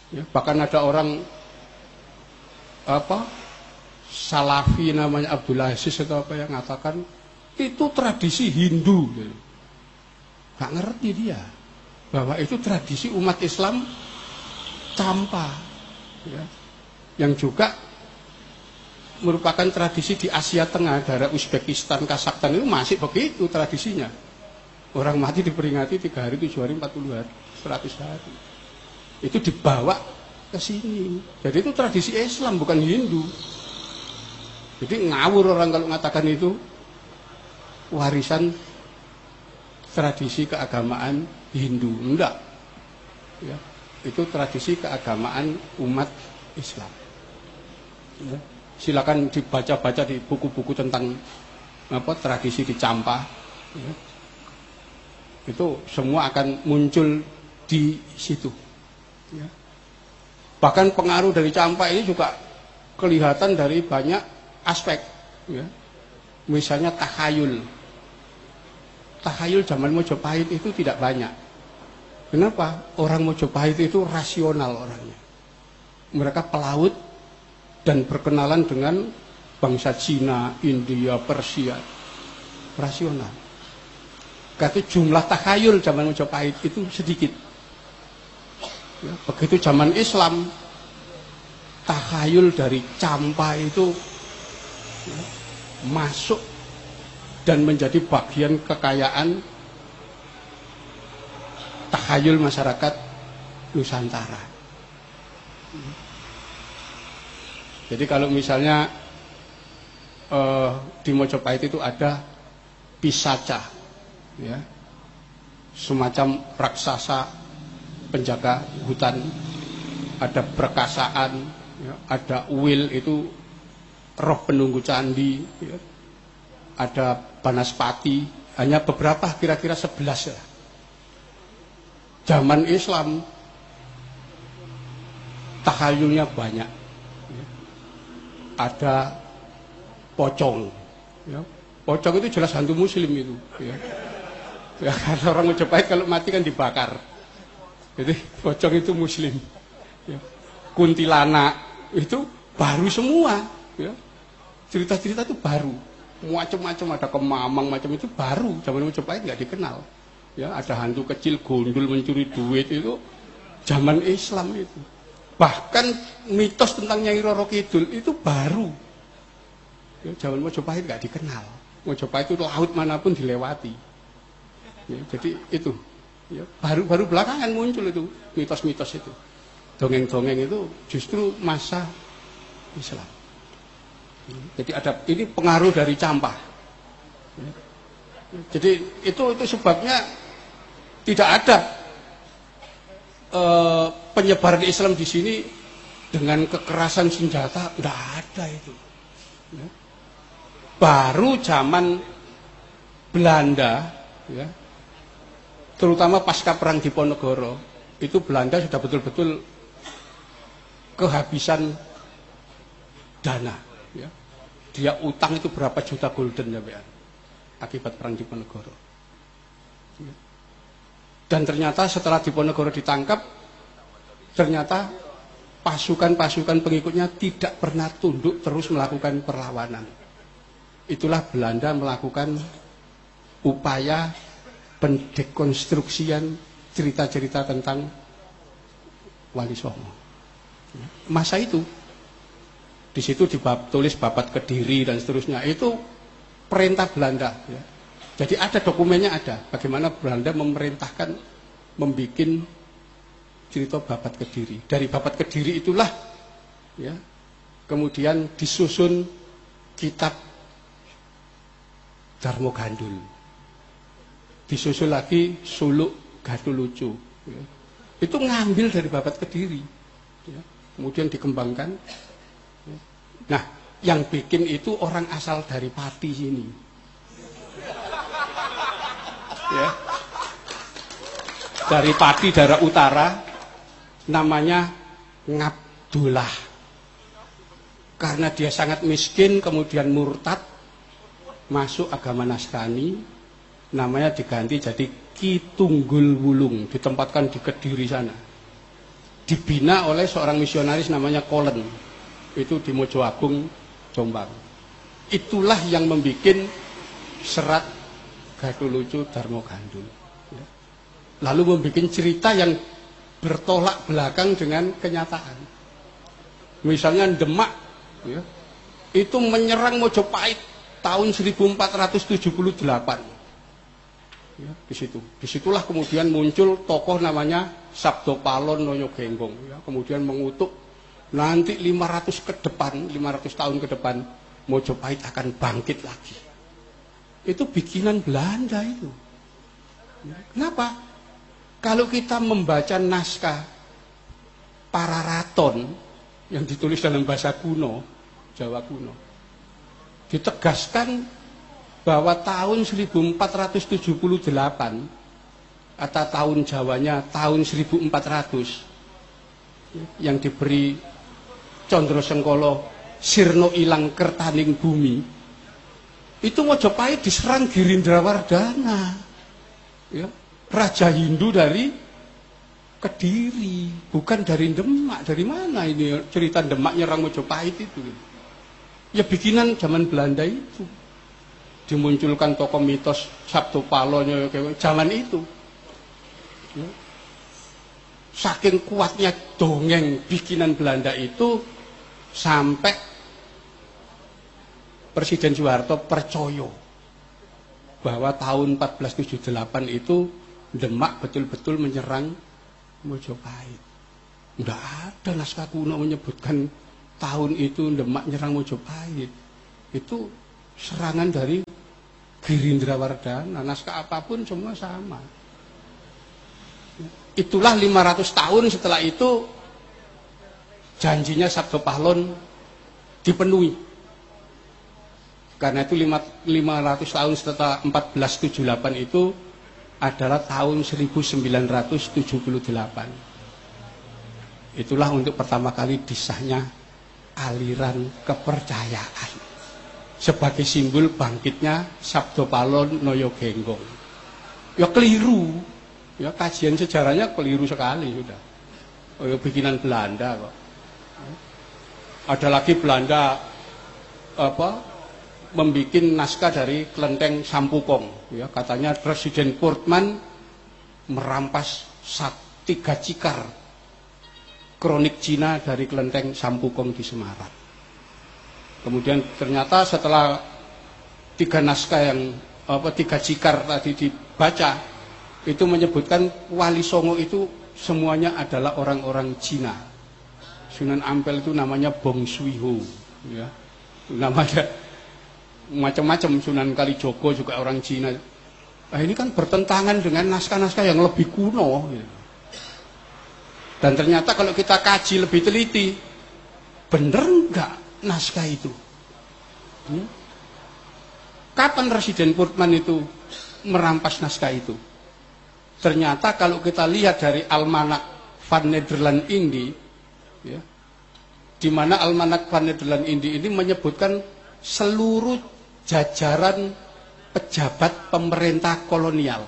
Ya, bahkan ada orang apa Salafi namanya Abdullah Aziz atau apa yang mengatakan itu tradisi Hindu. Gak ngerti dia. Bahwa itu tradisi umat Islam campa ya. yang juga merupakan tradisi di Asia Tengah daerah Uzbekistan, Kazakhstan itu masih begitu tradisinya. Orang mati diperingati tiga hari, tujuh hari, empat puluh hari, seratus hari. Itu dibawa ke sini. Jadi itu tradisi Islam bukan Hindu jadi ngawur orang kalau mengatakan itu warisan tradisi keagamaan Hindu, enggak. Ya, itu tradisi keagamaan umat Islam. Ya, silakan dibaca-baca di buku-buku tentang apa tradisi di Campa. Ya. Itu semua akan muncul di situ. Ya. Bahkan pengaruh dari Campa ini juga kelihatan dari banyak aspek. Ya. Misalnya tahayul tahayul zaman Mojopahit itu tidak banyak. Kenapa? Orang Mojopahit itu rasional orangnya. Mereka pelaut dan berkenalan dengan bangsa Cina, India, Persia. Rasional. Kata jumlah tahayul zaman Mojopahit itu sedikit. Ya, begitu zaman Islam, tahayul dari campa itu masuk dan menjadi bagian kekayaan tahayul masyarakat Nusantara. Jadi kalau misalnya uh, di Mojopahit itu ada pisaca, ya, semacam raksasa penjaga hutan, ada perkasaan, ya, ada uil itu roh penunggu candi, ya, ada Banaspati, hanya beberapa kira-kira sebelas ya. Zaman Islam tahayulnya banyak. ada pocong. Ya. Pocong itu jelas hantu muslim itu. Ya. Ya, karena orang Majapahit kalau mati kan dibakar. Jadi pocong itu muslim. Ya. Kuntilanak itu baru semua. Ya. Cerita-cerita itu baru. Macam-macam ada kemamang macam itu baru. Zaman Majapahit nggak dikenal. Ya, ada hantu kecil gondol mencuri duit itu zaman Islam itu. Bahkan mitos tentang Nyai Roro Kidul itu baru. Ya, zaman Majapahit nggak dikenal. Majapahit itu laut mana pun dilewati. Ya, jadi itu ya, baru baru belakangan muncul itu mitos-mitos itu. Dongeng-dongeng itu justru masa Islam. Jadi ada ini pengaruh dari campah. Jadi itu itu sebabnya tidak ada e, penyebaran Islam di sini dengan kekerasan senjata, tidak ada itu. Ya. Baru zaman Belanda, ya, terutama pasca perang di Ponegoro, itu Belanda sudah betul-betul kehabisan dana. Dia utang itu berapa juta golden ya, akibat perang di Ponegoro. Ya. Dan ternyata setelah Diponegoro ditangkap, ternyata pasukan-pasukan pengikutnya tidak pernah tunduk terus melakukan perlawanan. Itulah Belanda melakukan upaya pendekonstruksian cerita-cerita tentang Wali Songo. Masa itu, di situ ditulis babat kediri dan seterusnya. Itu perintah Belanda. Ya jadi ada dokumennya ada, bagaimana Belanda memerintahkan membuat cerita babat kediri. Dari babat kediri itulah ya, kemudian disusun kitab Darmo Gandul. Disusun lagi Suluk Gadul Lucu. Ya. Itu ngambil dari babat kediri. Ya. Kemudian dikembangkan. Nah, yang bikin itu orang asal dari Pati sini. Ya. dari Pati daerah utara namanya Ngabdullah. Karena dia sangat miskin kemudian murtad masuk agama Nasrani namanya diganti jadi Kitunggul Wulung ditempatkan di Kediri sana. Dibina oleh seorang misionaris namanya Kolen itu di Mojoagung Jombang itulah yang membuat serat Gaduh lucu Darmo Gandul. Ya. Lalu membuat cerita yang bertolak belakang dengan kenyataan. Misalnya Demak, ya, itu menyerang Mojopahit tahun 1478. Ya, di situ. Di situlah kemudian muncul tokoh namanya Sabdo Palon Noyo Genggong. Ya, kemudian mengutuk nanti 500 ke depan, 500 tahun ke depan Mojopahit akan bangkit lagi. Itu bikinan Belanda itu. Kenapa? Kalau kita membaca naskah Pararaton yang ditulis dalam bahasa kuno, Jawa kuno, ditegaskan bahwa tahun 1478 atau tahun Jawanya tahun 1400 yang diberi Condro Sengkolo Sirno ilang kertaning bumi itu Mojopahit diserang Girindra Wardana. Ya, Raja Hindu dari Kediri, bukan dari Demak. Dari mana ini cerita Demak nyerang Mojopahit itu? Ya bikinan zaman Belanda itu. Dimunculkan tokoh mitos Sabtu Palonya zaman itu. Ya. Saking kuatnya dongeng bikinan Belanda itu sampai Presiden Soeharto percaya bahwa tahun 1478 itu Demak betul-betul menyerang Mojopahit. Tidak ada naskah kuno menyebutkan tahun itu Demak menyerang Mojopahit. Itu serangan dari Girindra Wardana. Naskah apa pun semua sama. Itulah 500 tahun setelah itu janjinya Sabdo Pahlon dipenuhi karena itu 500 tahun setelah 1478 itu adalah tahun 1978. Itulah untuk pertama kali disahnya aliran kepercayaan sebagai simbol bangkitnya Sabdo Palon Noyo Genggong. Ya keliru, ya kajian sejarahnya keliru sekali sudah. Oh, bikinan Belanda kok. Ada lagi Belanda apa membuat naskah dari kelenteng Sampukong. Ya katanya Presiden Portman merampas tiga cikar kronik Cina dari kelenteng Sampukong di Semarang. Kemudian ternyata setelah tiga naskah yang apa tiga cikar tadi dibaca itu menyebutkan Wali Songo itu semuanya adalah orang-orang Cina Sunan Ampel itu namanya Bong Suiho ya namanya macam-macam Sunan Kalijogo juga orang Cina. Nah, ini kan bertentangan dengan naskah-naskah yang lebih kuno. Gitu. Dan ternyata kalau kita kaji lebih teliti, bener nggak naskah itu? Hmm? Kapan Residen Purtman itu merampas naskah itu? Ternyata kalau kita lihat dari Almanak Van Nederland Indi, ya, di mana Almanak Van Nederland Indi ini menyebutkan seluruh jajaran pejabat pemerintah kolonial.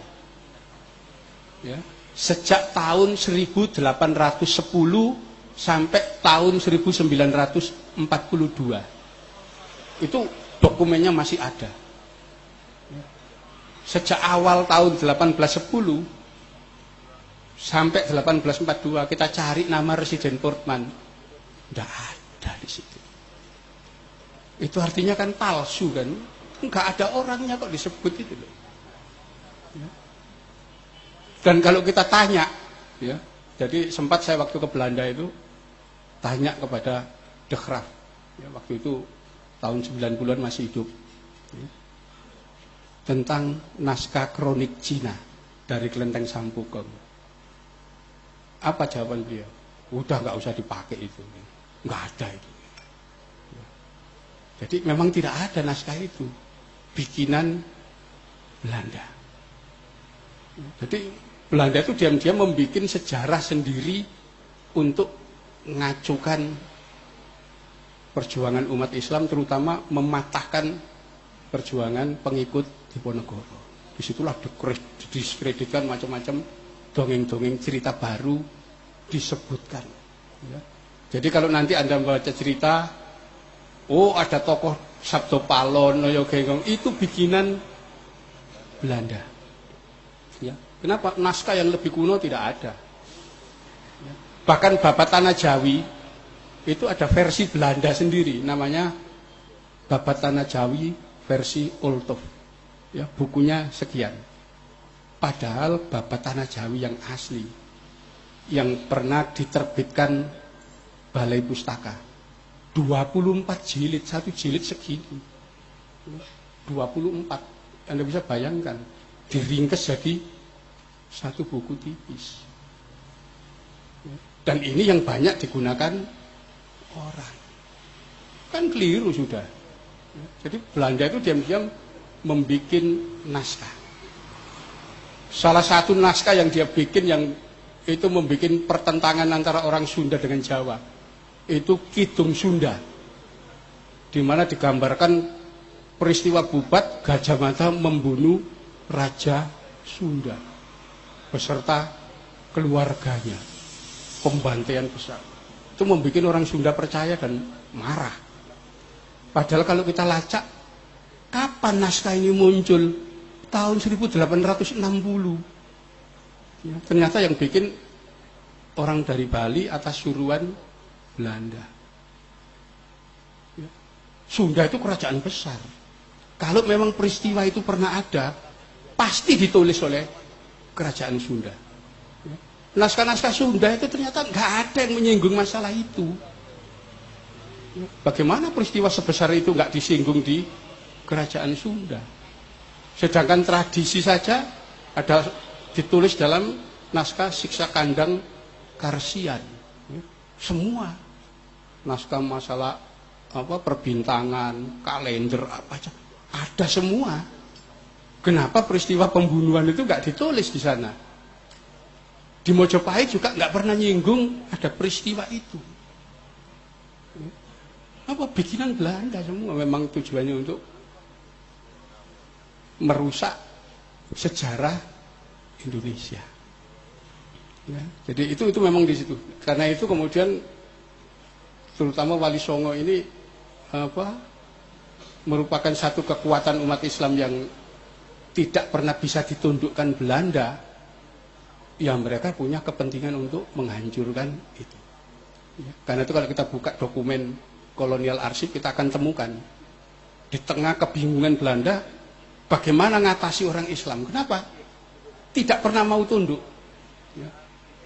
Ya, sejak tahun 1810 sampai tahun 1942. Itu dokumennya masih ada. Sejak awal tahun 1810 sampai 1842 kita cari nama Residen Portman. Tidak ada di situ. Itu artinya kan palsu kan. Enggak ada orangnya kok disebut itu loh. Ya. Dan kalau kita tanya, ya, jadi sempat saya waktu ke Belanda itu tanya kepada De Graaf, ya, waktu itu tahun 90-an masih hidup, ya, tentang naskah kronik Cina dari kelenteng Sampukong. Apa jawaban beliau? Udah nggak usah dipakai itu, nggak ada itu. Jadi memang tidak ada naskah itu. Bikinan Belanda. Jadi Belanda itu diam-diam membuat sejarah sendiri untuk mengacukan perjuangan umat Islam terutama mematahkan perjuangan pengikut Diponegoro. Di situlah diskreditkan macam-macam dongeng-dongeng cerita baru disebutkan. Ya. Jadi kalau nanti Anda membaca cerita Oh ada tokoh Sabdo Palon, Noyo Genggong itu bikinan Belanda. Ya. Kenapa naskah yang lebih kuno tidak ada? Ya. Bahkan Bapak Tanah Jawi itu ada versi Belanda sendiri, namanya Bapak Tanah Jawi versi Oltov. Ya, bukunya sekian. Padahal Bapak Tanah Jawi yang asli, yang pernah diterbitkan Balai Pustaka 24 jilid, satu jilid segini. 24. Anda bisa bayangkan, diringkes jadi satu buku tipis. Dan ini yang banyak digunakan orang. Kan keliru sudah. Jadi Belanda itu diam-diam membuat naskah. Salah satu naskah yang dia bikin yang itu membuat pertentangan antara orang Sunda dengan Jawa itu Kidung Sunda di mana digambarkan peristiwa Bubat Gajah Mada membunuh Raja Sunda beserta keluarganya pembantaian besar. Itu membuat orang Sunda percaya dan marah. Padahal kalau kita lacak kapan naskah ini muncul tahun 1860 ya, ternyata yang bikin orang dari Bali atas suruhan Belanda. Ya. Sunda itu kerajaan besar. Kalau memang peristiwa itu pernah ada, pasti ditulis oleh kerajaan Sunda. Ya. Naskah-naskah Sunda itu ternyata nggak ada yang menyinggung masalah itu. Ya. Bagaimana peristiwa sebesar itu nggak disinggung di kerajaan Sunda? Sedangkan tradisi saja ada ditulis dalam naskah siksa kandang Karsian. Semua naskah masalah apa perbintangan, kalender apa aja ada semua. Kenapa peristiwa pembunuhan itu nggak ditulis di sana? Di Mojopahit juga nggak pernah nyinggung ada peristiwa itu. apa bikinan Belanda semua memang tujuannya untuk merusak sejarah Indonesia. Ya, jadi itu itu memang di situ. Karena itu kemudian terutama Wali Songo ini apa merupakan satu kekuatan umat Islam yang tidak pernah bisa ditundukkan Belanda. Ya mereka punya kepentingan untuk menghancurkan itu. Ya, karena itu kalau kita buka dokumen kolonial arsip kita akan temukan di tengah kebingungan Belanda bagaimana ngatasi orang Islam. Kenapa? Tidak pernah mau tunduk. Ya.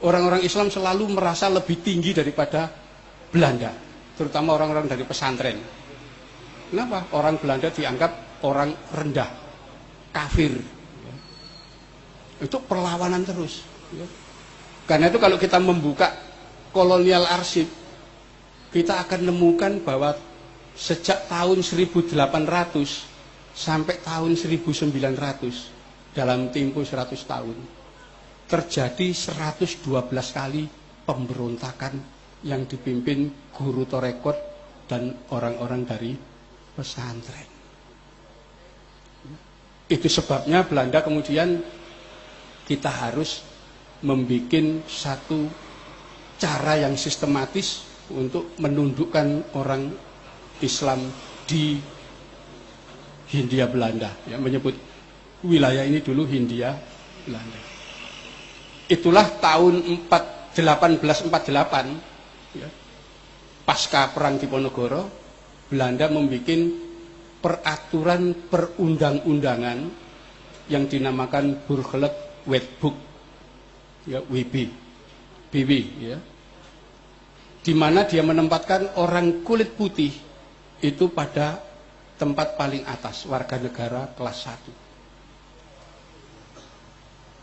Orang-orang Islam selalu merasa lebih tinggi daripada Belanda, terutama orang-orang dari pesantren. Kenapa? Orang Belanda dianggap orang rendah, kafir. Ya. Itu perlawanan terus. Ya. Karena itu kalau kita membuka kolonial arsip, kita akan menemukan bahwa sejak tahun 1800 sampai tahun 1900 dalam tempo 100 tahun terjadi 112 kali pemberontakan yang dipimpin guru torekot dan orang-orang dari pesantren. Itu sebabnya Belanda kemudian kita harus membuat satu cara yang sistematis untuk menundukkan orang Islam di Hindia Belanda. Ya menyebut wilayah ini dulu Hindia Belanda. Itulah tahun 4, 1848 ya, pasca perang Diponegoro Belanda membuat peraturan perundang-undangan yang dinamakan Burgerlijk Wetboek ya WB BW ya. Di mana dia menempatkan orang kulit putih itu pada tempat paling atas, warga negara kelas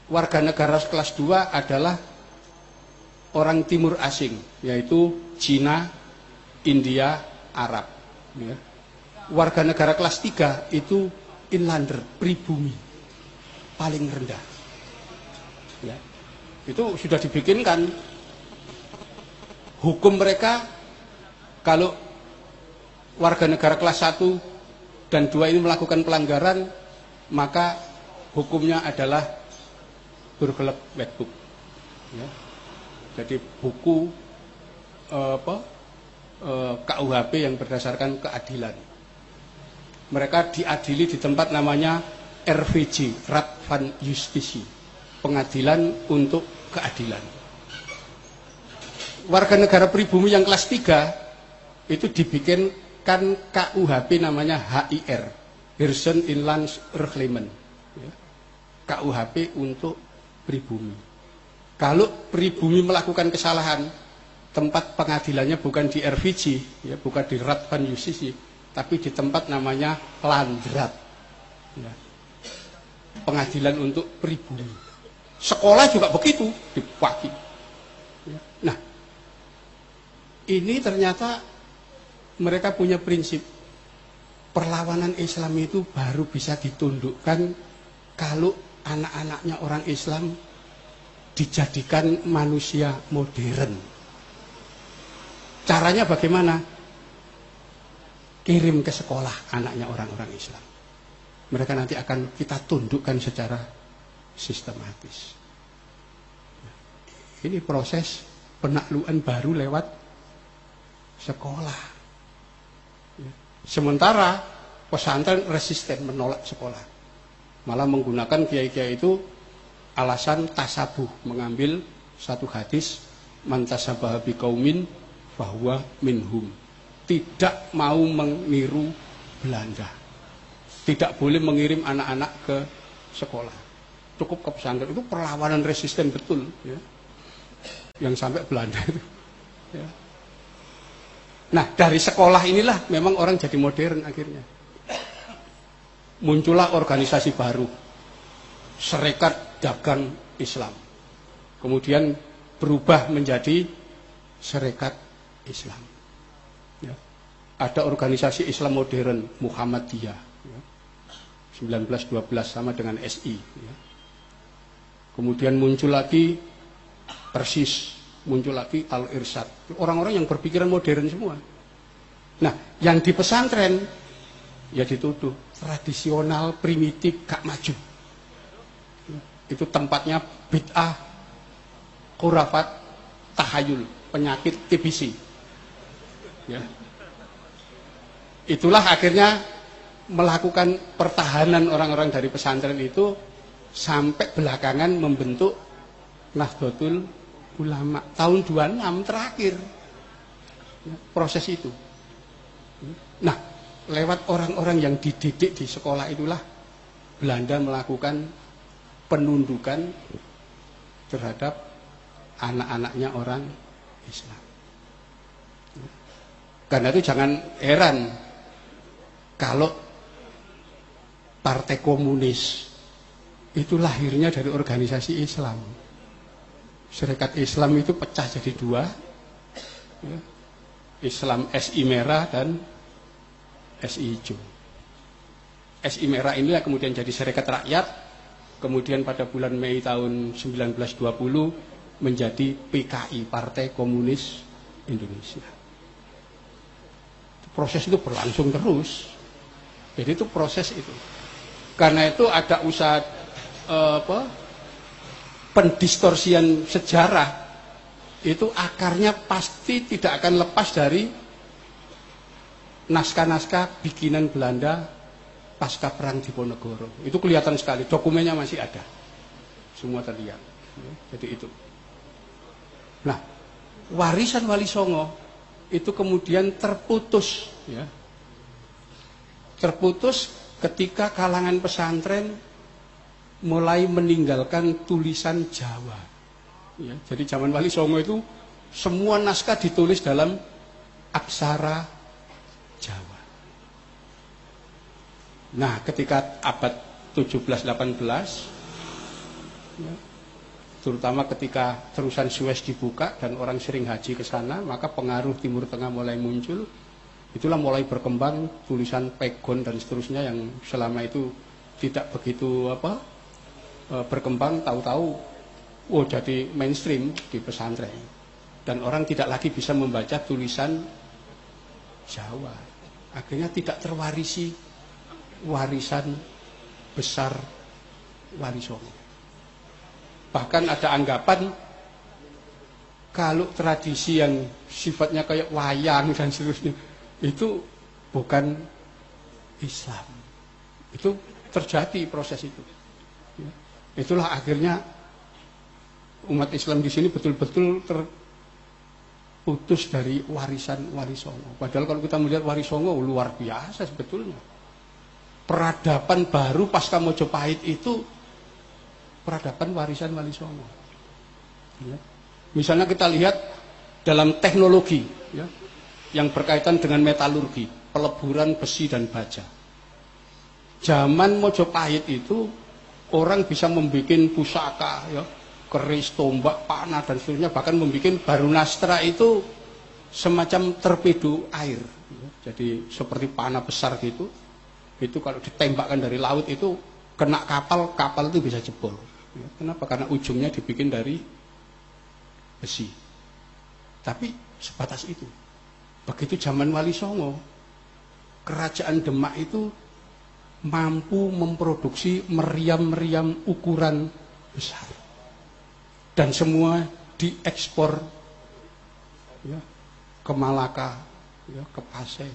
1. Warga negara kelas 2 adalah orang timur asing, yaitu Cina, India, Arab. Ya. Warga negara kelas 3 itu inlander, pribumi, paling rendah. Ya. Itu sudah dibikinkan hukum mereka kalau warga negara kelas 1 dan 2 ini melakukan pelanggaran maka hukumnya adalah bergelap wetbook. Ya. jadi buku eh, apa eh, KUHP yang berdasarkan keadilan. Mereka diadili di tempat namanya RVJ Rat van Justisi pengadilan untuk keadilan. Warga negara pribumi yang kelas 3 itu dibikinkan KUHP namanya HIR Person Inland Reclaimment ya. KUHP untuk pribumi kalau pribumi melakukan kesalahan tempat pengadilannya bukan di RVG ya, bukan di Ratvan Justisi tapi di tempat namanya Landrat ya. pengadilan untuk pribumi sekolah juga begitu di pagi ya. nah ini ternyata mereka punya prinsip perlawanan Islam itu baru bisa ditundukkan kalau anak-anaknya orang Islam dijadikan manusia modern. Caranya bagaimana? Kirim ke sekolah anaknya orang-orang Islam. Mereka nanti akan kita tundukkan secara sistematis. Ini proses penaklukan baru lewat sekolah. Sementara pesantren resisten menolak sekolah. Malah menggunakan kiai-kiai itu alasan tasabuh, mengambil satu hadis mantasabah kaumin bahwa minhum. Tidak mau meniru Belanda. Tidak boleh mengirim anak-anak ke sekolah. Cukup ke pesantren itu perlawanan resisten betul ya. Yang sampai Belanda itu. Ya. Nah dari sekolah inilah memang orang jadi modern akhirnya. Muncullah organisasi baru, Serikat Dagang Islam. Kemudian berubah menjadi Serikat Islam. Ya. Ada organisasi Islam modern Muhammadiyah. Ya. 1912 sama dengan SI. Ya. Kemudian muncul lagi Persis muncul lagi al-irsyad. Orang-orang yang berpikiran modern semua. Nah, yang di pesantren ya dituduh tradisional, primitif, gak maju. Itu tempatnya bid'ah, kurafat, tahayul, penyakit TBC. Ya. Itulah akhirnya melakukan pertahanan orang-orang dari pesantren itu sampai belakangan membentuk Nahdlatul Ulama tahun 26 terakhir proses itu. Nah, lewat orang-orang yang dididik di sekolah itulah Belanda melakukan penundukan terhadap anak-anaknya orang Islam. Karena itu jangan heran kalau partai komunis itu lahirnya dari organisasi Islam. Serikat Islam itu pecah jadi dua, ya. Islam SI merah dan SI hijau. SI merah inilah kemudian jadi Serikat Rakyat, kemudian pada bulan Mei tahun 1920 menjadi PKI Partai Komunis Indonesia. Proses itu berlangsung terus. Jadi itu proses itu. Karena itu ada usaha eh, apa, pendistorsian sejarah itu akarnya pasti tidak akan lepas dari naskah-naskah bikinan Belanda pasca perang Diponegoro. Itu kelihatan sekali, dokumennya masih ada. Semua terlihat. Jadi itu. Nah, warisan Wali Songo itu kemudian terputus ya. Terputus ketika kalangan pesantren mulai meninggalkan tulisan Jawa. Ya, jadi zaman Wali Songo itu semua naskah ditulis dalam aksara Jawa. Nah, ketika abad 17-18, ya, terutama ketika terusan Suez dibuka dan orang sering haji ke sana, maka pengaruh Timur Tengah mulai muncul. Itulah mulai berkembang tulisan pegon dan seterusnya yang selama itu tidak begitu apa berkembang tahu-tahu oh jadi mainstream di pesantren dan orang tidak lagi bisa membaca tulisan Jawa akhirnya tidak terwarisi warisan besar Wali Songo bahkan ada anggapan kalau tradisi yang sifatnya kayak wayang dan seterusnya itu bukan Islam. Itu terjadi proses itu. Ya. Itulah akhirnya umat Islam di sini betul-betul terputus dari warisan Warisongo. Padahal kalau kita melihat Warisongo luar biasa sebetulnya. Peradaban baru pasca Mojopahit itu peradaban warisan Warisongo. Ya. Misalnya kita lihat dalam teknologi, ya, yang berkaitan dengan metalurgi, peleburan besi dan baja. Zaman Mojopahit itu orang bisa membuat pusaka, ya, keris, tombak, panah dan seterusnya, bahkan membuat barunastra itu semacam torpedo air. Ya. Jadi seperti panah besar gitu, itu kalau ditembakkan dari laut itu kena kapal, kapal itu bisa jebol. Ya. Kenapa? Karena ujungnya dibikin dari besi. Tapi sebatas itu. Begitu zaman Wali Songo, kerajaan Demak itu mampu memproduksi meriam-meriam ukuran besar. Dan semua diekspor ya, ke Malaka, ya, ke Pasai.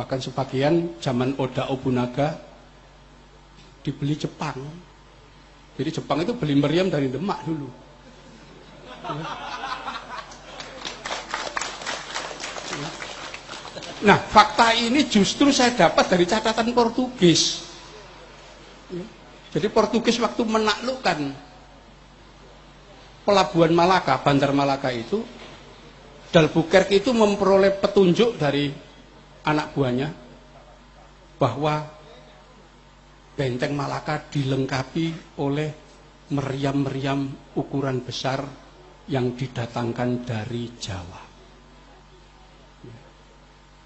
Bahkan sebagian zaman Oda Obunaga dibeli Jepang. Jadi Jepang itu beli meriam dari Demak dulu. Ya. Nah, fakta ini justru saya dapat dari catatan Portugis. Jadi Portugis waktu menaklukkan pelabuhan Malaka, Bandar Malaka itu, Dalbuquerque itu memperoleh petunjuk dari anak buahnya bahwa benteng Malaka dilengkapi oleh meriam-meriam ukuran besar yang didatangkan dari Jawa.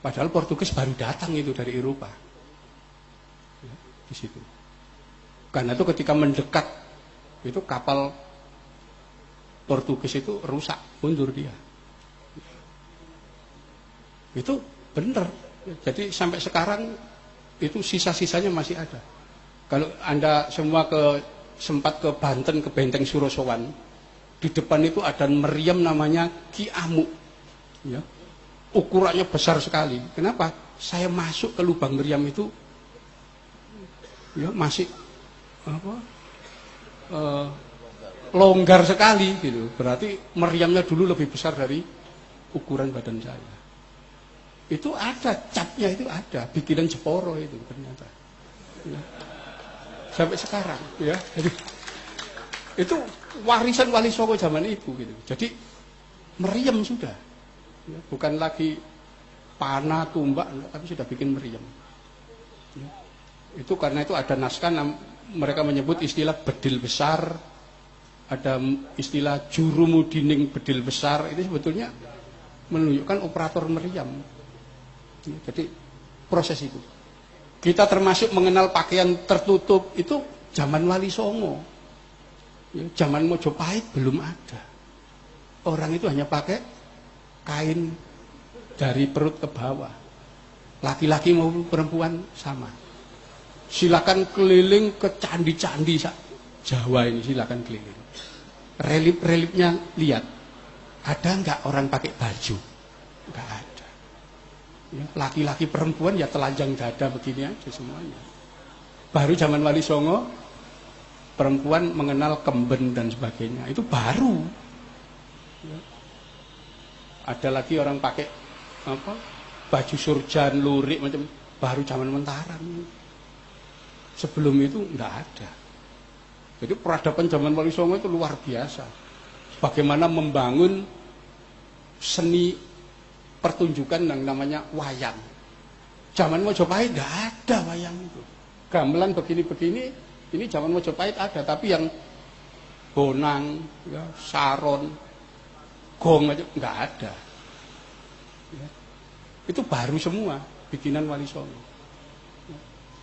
Padahal Portugis baru datang itu dari Eropa. Ya, di situ. Karena itu ketika mendekat itu kapal Portugis itu rusak, mundur dia. Itu Bener. Jadi sampai sekarang itu sisa-sisanya masih ada. Kalau Anda semua ke sempat ke Banten ke Benteng Surosowan, di depan itu ada meriam namanya Ki Amuk. Ya. Ukurannya besar sekali. Kenapa? Saya masuk ke lubang meriam itu ya masih apa? Uh, longgar sekali gitu. Berarti meriamnya dulu lebih besar dari ukuran badan saya. Itu ada, capnya itu ada, bikinan Jeporo itu ternyata. Ya. Sampai sekarang ya. Jadi itu warisan wali songo zaman itu gitu. Jadi meriam sudah. Ya, bukan lagi panah, tumbak, tapi sudah bikin meriam. Ya. Itu karena itu ada naskah mereka menyebut istilah bedil besar, ada istilah jurumudining bedil besar, itu sebetulnya menunjukkan operator meriam. Ya, jadi proses itu. Kita termasuk mengenal pakaian tertutup itu zaman Wali Songo. Ya, zaman Mojopahit belum ada. Orang itu hanya pakai kain dari perut ke bawah. Laki-laki maupun perempuan sama. Silakan keliling ke candi-candi Jawa ini silakan keliling. Relip-relipnya lihat. Ada nggak orang pakai baju? Nggak ada. Ya, laki-laki perempuan ya telanjang dada begini aja semuanya. Baru zaman Wali Songo, perempuan mengenal kemben dan sebagainya. Itu baru. Ada lagi orang pakai apa? Baju surjan, lurik macam baru zaman mentaran. Sebelum itu enggak ada. Jadi peradaban zaman Wali Songo itu luar biasa. Bagaimana membangun seni pertunjukan yang namanya wayang. Zaman Mojopahit enggak ada wayang itu. Gamelan begini-begini, ini zaman Mojopahit ada, tapi yang bonang, ya, saron, gong aja nggak ada. Ya. Itu baru semua bikinan Wali Songo.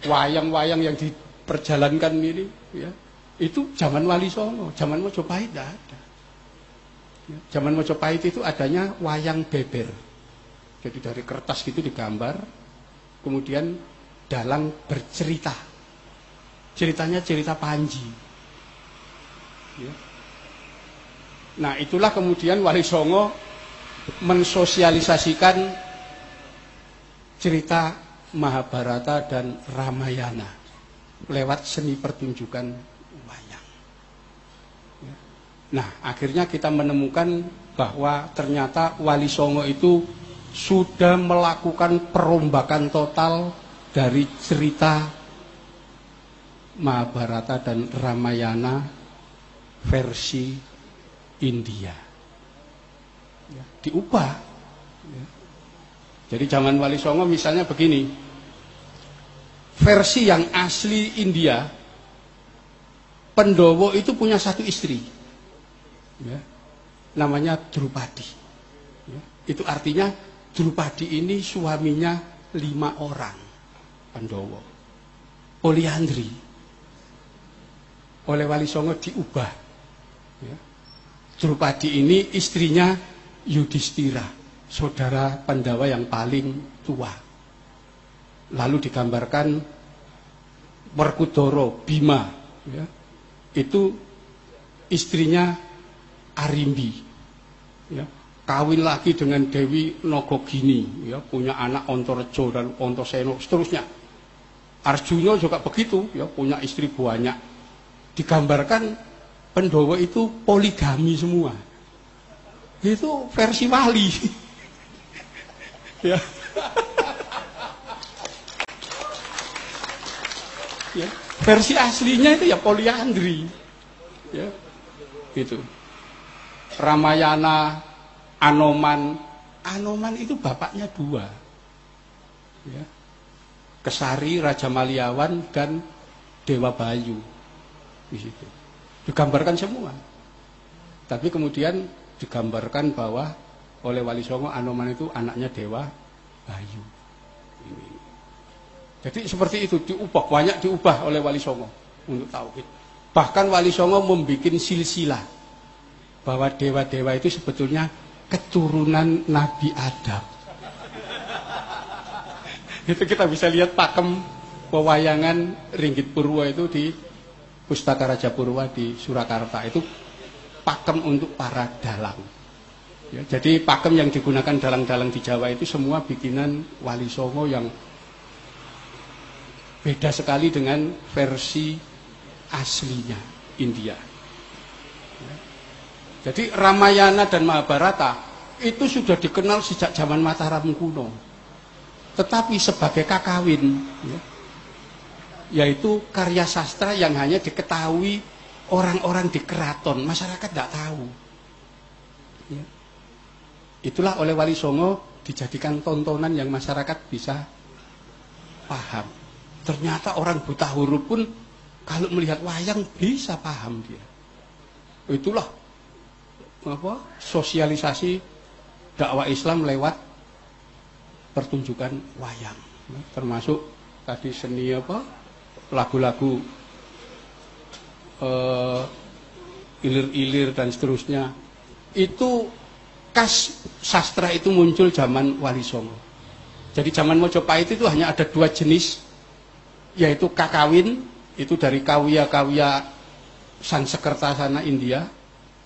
Wayang-wayang yang diperjalankan ini, ya, itu zaman Wali Songo, zaman Mojopahit tidak ada. Ya, zaman Mojopahit itu adanya wayang beber. Jadi dari kertas gitu digambar, kemudian dalang bercerita. Ceritanya cerita Panji. Ya. Nah itulah kemudian Wali Songo mensosialisasikan cerita Mahabharata dan Ramayana lewat seni pertunjukan Nah, akhirnya kita menemukan bahwa ternyata Wali Songo itu sudah melakukan perombakan total dari cerita Mahabharata dan Ramayana versi India. Ya, diubah. Ya. Jadi zaman Wali Songo misalnya begini, versi yang asli India, Pendowo itu punya satu istri ya, namanya Drupadi. Ya, itu artinya Drupadi ini suaminya lima orang, Pandowo. Poliandri. Oleh Wali Songo diubah. Ya. Drupadi ini istrinya Yudhistira, saudara Pandawa yang paling tua. Lalu digambarkan Werkudara, Bima, ya. itu istrinya Arimbi. Ya, kawin lagi dengan Dewi Nogogini, ya, punya anak Ontorejo dan Ontoseno, seterusnya. Arjuna juga begitu, ya, punya istri banyak. Digambarkan Pendowo itu poligami semua. Itu versi wali. ya. ya. Versi aslinya itu ya poliandri. Ya. Gitu. Ramayana, Anoman. Anoman itu bapaknya dua. Ya. Kesari, Raja Maliawan, dan Dewa Bayu. Di situ. Digambarkan semua. Tapi kemudian digambarkan bahwa oleh Wali Songo Anoman itu anaknya Dewa Bayu. Ini. Jadi seperti itu diubah, banyak diubah oleh Wali Songo untuk tauhid. Bahkan Wali Songo membuat silsilah bahwa dewa-dewa itu sebetulnya keturunan Nabi Adam. itu kita bisa lihat pakem pewayangan Ringgit Purwa itu di Pustaka Raja Purwa di Surakarta itu pakem untuk para dalang. Ya, jadi pakem yang digunakan dalang-dalang di Jawa itu semua bikinan Wali Songo yang beda sekali dengan versi aslinya India. Ya. Jadi Ramayana dan Mahabharata itu sudah dikenal sejak zaman Mataram kuno. Tetapi sebagai kakawin, ya, yaitu karya sastra yang hanya diketahui orang-orang di keraton, masyarakat tidak tahu. Ya. Itulah oleh Wali Songo dijadikan tontonan yang masyarakat bisa paham. Ternyata orang buta huruf pun kalau melihat wayang bisa paham dia. Itulah apa sosialisasi dakwah Islam lewat pertunjukan wayang, termasuk tadi seni apa lagu-lagu uh, ilir-ilir dan seterusnya itu kas sastra itu muncul zaman Wali Songo. Jadi zaman Mojopahit itu hanya ada dua jenis yaitu kakawin itu dari kawia-kawia Sansekerta sana India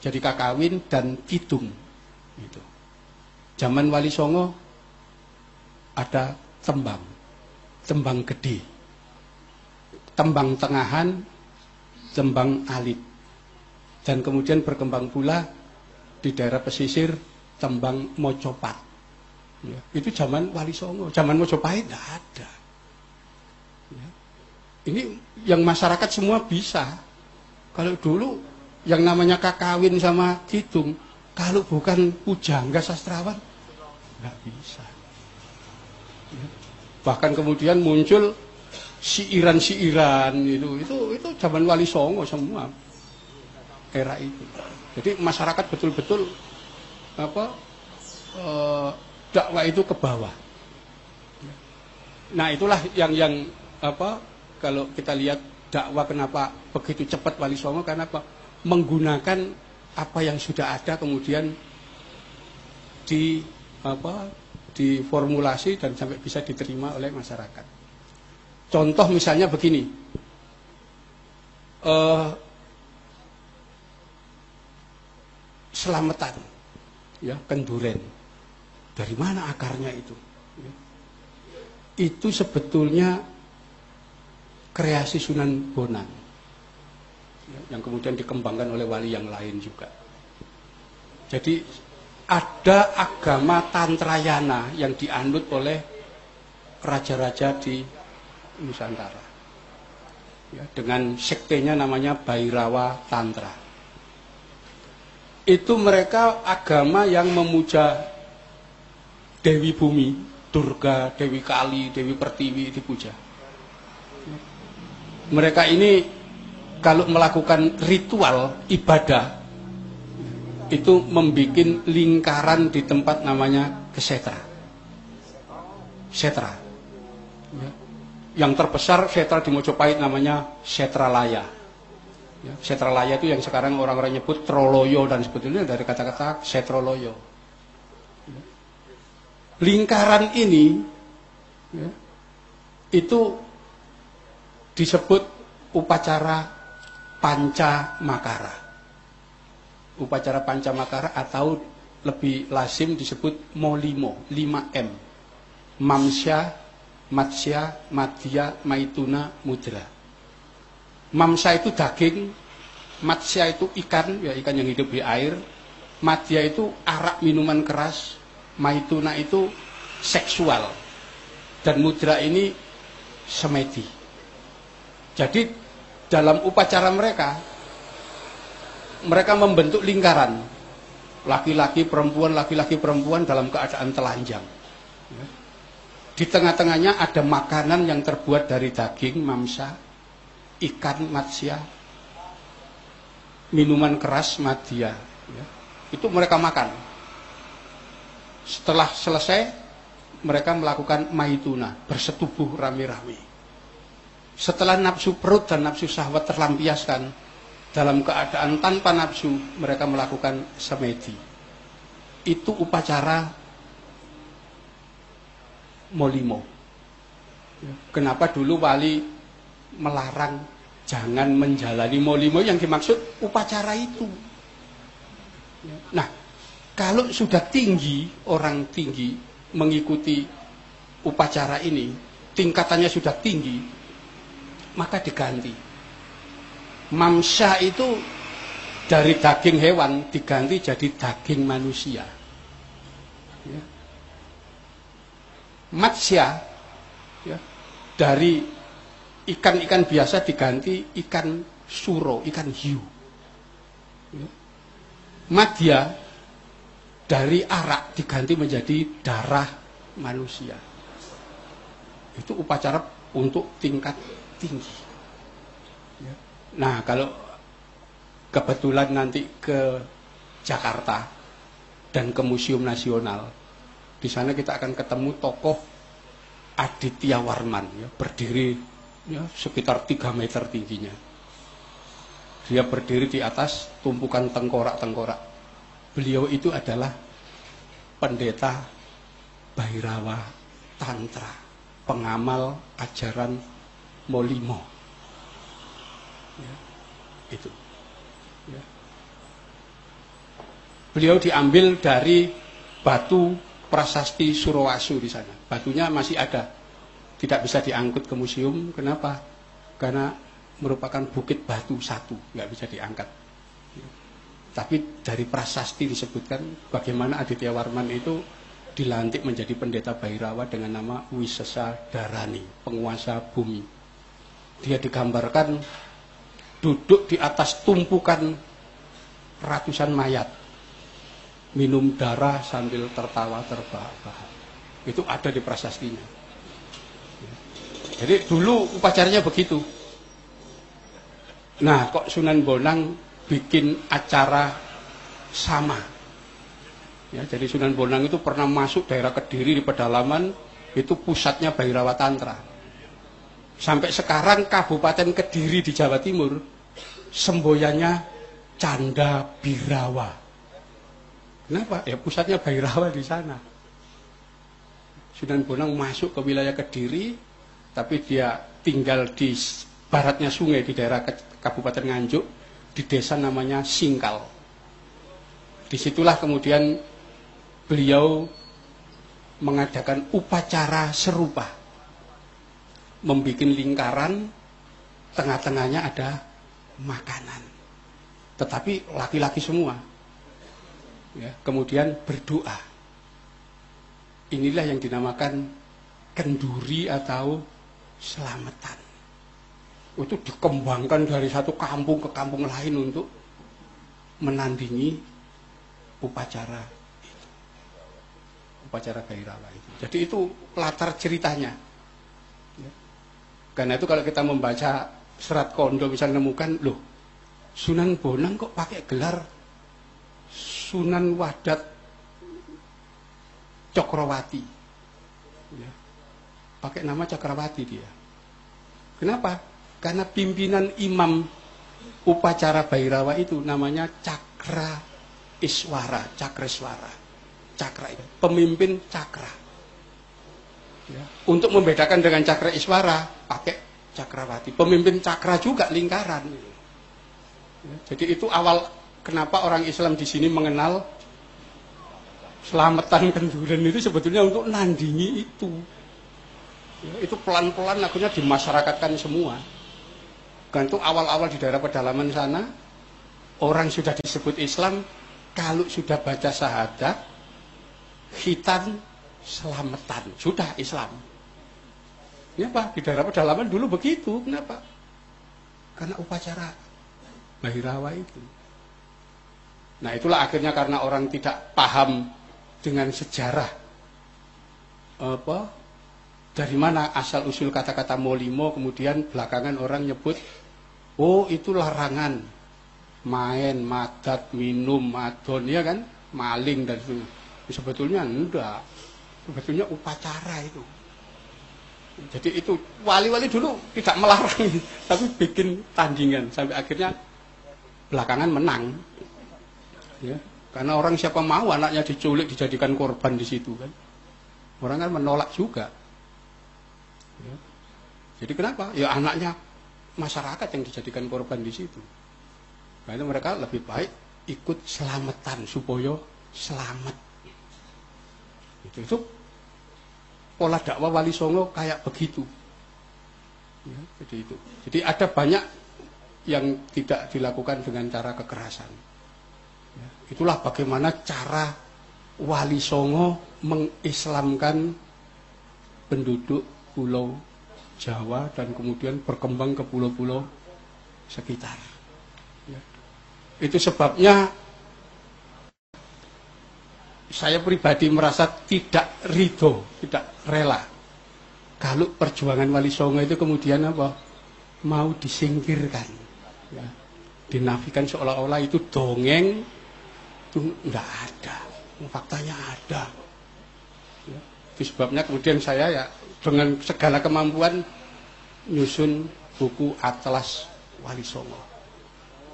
jadi kakawin dan kidung itu. Zaman Wali Songo ada tembang, tembang gede tembang tengahan, tembang alit. Dan kemudian berkembang pula di daerah pesisir tembang mocopat. Ya, itu zaman Wali Songo, zaman Mojopahit tidak ada. Ya. Ini yang masyarakat semua bisa. Kalau dulu yang namanya kakawin sama kidung, kalau bukan pujangga sastrawan, nggak bisa. Ya. Bahkan kemudian muncul siiran-siiran itu itu itu zaman Wali Songo semua era itu. Jadi masyarakat betul-betul apa e, dakwah itu ke bawah. Nah itulah yang yang apa kalau kita lihat dakwah kenapa begitu cepat Wali Songo karena apa menggunakan apa yang sudah ada kemudian di apa diformulasi dan sampai bisa diterima oleh masyarakat. Contoh misalnya begini. Uh, selamatan, ya kenduren. Dari mana akarnya itu? Ya. Itu sebetulnya kreasi Sunan Bonang, ya, yang kemudian dikembangkan oleh wali yang lain juga. Jadi ada agama Tantrayana yang dianut oleh raja-raja di Nusantara. Ya, dengan sektenya namanya Bairawa Tantra. Itu mereka agama yang memuja Dewi Bumi, Durga, Dewi Kali, Dewi Pertiwi dipuja. Mereka ini kalau melakukan ritual ibadah itu membuat lingkaran di tempat namanya kesetra. Setra. Ya yang terbesar setra di Mojopahit namanya setra laya. Ya, setra laya itu yang sekarang orang-orang nyebut troloyo dan sebetulnya dari kata-kata setroloyo. Lingkaran ini ya, itu disebut upacara panca makara. Upacara panca makara atau lebih lazim disebut molimo, 5M. Mamsya, matsya, madya, maituna, mudra. Mamsa itu daging, matsya itu ikan, ya ikan yang hidup di air. Madya itu arak minuman keras, maituna itu seksual. Dan mudra ini semedi. Jadi dalam upacara mereka, mereka membentuk lingkaran. Laki-laki perempuan, laki-laki perempuan dalam keadaan telanjang. Di tengah-tengahnya ada makanan yang terbuat dari daging, mamsa, ikan, matsya, minuman keras, madya. Ya. Itu mereka makan. Setelah selesai, mereka melakukan maituna, bersetubuh rame-rame. Setelah nafsu perut dan nafsu syahwat terlampiaskan, dalam keadaan tanpa nafsu, mereka melakukan semedi. Itu upacara molimo. Ya, Kenapa dulu wali melarang jangan menjalani molimo yang dimaksud upacara itu. Ya, Nah, kalau sudah tinggi orang tinggi mengikuti upacara ini, tingkatannya sudah tinggi, maka diganti. Mamsya itu dari daging hewan diganti jadi daging manusia. Ya. Matsya ya, dari ikan-ikan biasa diganti ikan suro, ikan hiu. Ya. Madya dari arak diganti menjadi darah manusia. Itu upacara untuk tingkat tinggi. Ya. Nah, kalau kebetulan nanti ke Jakarta dan ke Museum Nasional, di sana kita akan ketemu tokoh Aditya Warman, ya, berdiri ya, sekitar 3 meter tingginya. Dia berdiri di atas tumpukan tengkorak-tengkorak. Beliau itu adalah pendeta Bhairawa Tantra, pengamal ajaran Molimo. Ya, itu. Ya. Beliau diambil dari batu prasasti Surawasu di sana. Batunya masih ada, tidak bisa diangkut ke museum. Kenapa? Karena merupakan bukit batu satu, nggak bisa diangkat. Tapi dari prasasti disebutkan bagaimana Aditya Warman itu dilantik menjadi pendeta Bhairawa dengan nama Wisesa Darani, penguasa bumi. Dia digambarkan duduk di atas tumpukan ratusan mayat, minum darah sambil tertawa terbahak-bahak. Itu ada di prasastinya. Jadi dulu upacaranya begitu. Nah, kok Sunan Bonang bikin acara sama. Ya, jadi Sunan Bonang itu pernah masuk daerah Kediri di pedalaman, itu pusatnya Bhairawa Tantra. Sampai sekarang Kabupaten Kediri di Jawa Timur, semboyannya Canda Birawa. Kenapa? Ya pusatnya Bhairawa di sana. Sunan Bonang masuk ke wilayah Kediri, tapi dia tinggal di baratnya sungai di daerah Kabupaten Nganjuk, di desa namanya Singkal. Di situlah kemudian beliau mengadakan upacara serupa. Membuat lingkaran, tengah-tengahnya ada makanan. Tetapi laki-laki semua. Ya, kemudian berdoa. Inilah yang dinamakan kenduri atau selamatan itu dikembangkan dari satu kampung ke kampung lain untuk menandingi upacara itu. Upacara Gairawa itu. Jadi itu latar ceritanya. Ya. Karena itu kalau kita membaca serat kondo misalnya menemukan, loh Sunan Bonang kok pakai gelar Sunan Wadat Cokrawati. Ya. Pakai nama Cakrawati dia. Kenapa? Karena pimpinan imam upacara Bairawa itu namanya Cakra Iswara, Cakreswara. Cakra itu, pemimpin cakra. Ya. Untuk membedakan dengan Cakra Iswara, pakai Cakrawati. Pemimpin cakra juga lingkaran. Ya. Jadi itu awal kenapa orang Islam di sini mengenal selamatan kenduran itu sebetulnya untuk nandingi itu. Ya, itu pelan-pelan akhirnya dimasyarakatkan semua. Itu awal-awal di daerah pedalaman sana, orang sudah disebut Islam, kalau sudah baca syahadat, khitan selamatan, sudah Islam. Pak, di daerah pedalaman dulu begitu, kenapa? Karena upacara Bahirawa itu. Nah itulah akhirnya karena orang tidak paham dengan sejarah apa dari mana asal usul kata-kata molimo kemudian belakangan orang nyebut Oh itu larangan main, madat, minum, madon ya kan, maling dan sebagainya. Sebetulnya enggak, sebetulnya upacara itu. Jadi itu wali-wali dulu tidak melarang, tapi bikin tandingan sampai akhirnya belakangan menang. Ya, karena orang siapa mau anaknya diculik dijadikan korban di situ kan, orang kan menolak juga. Ya. Jadi kenapa? Ya anaknya masyarakat yang dijadikan korban di situ. Karena mereka lebih baik ikut selamatan supaya selamat. Itu, itu pola dakwah Wali Songo kayak begitu. Ya, jadi itu. Jadi ada banyak yang tidak dilakukan dengan cara kekerasan. Itulah bagaimana cara Wali Songo mengislamkan penduduk pulau Jawa dan kemudian berkembang ke pulau-pulau sekitar. Ya. Itu sebabnya saya pribadi merasa tidak ridho, tidak rela kalau perjuangan Wali Songo itu kemudian apa? Mau disingkirkan. Ya. Dinafikan seolah-olah itu dongeng, itu enggak ada. Faktanya ada. Ya. Itu sebabnya kemudian saya ya dengan segala kemampuan nyusun buku Atlas Wali Songo.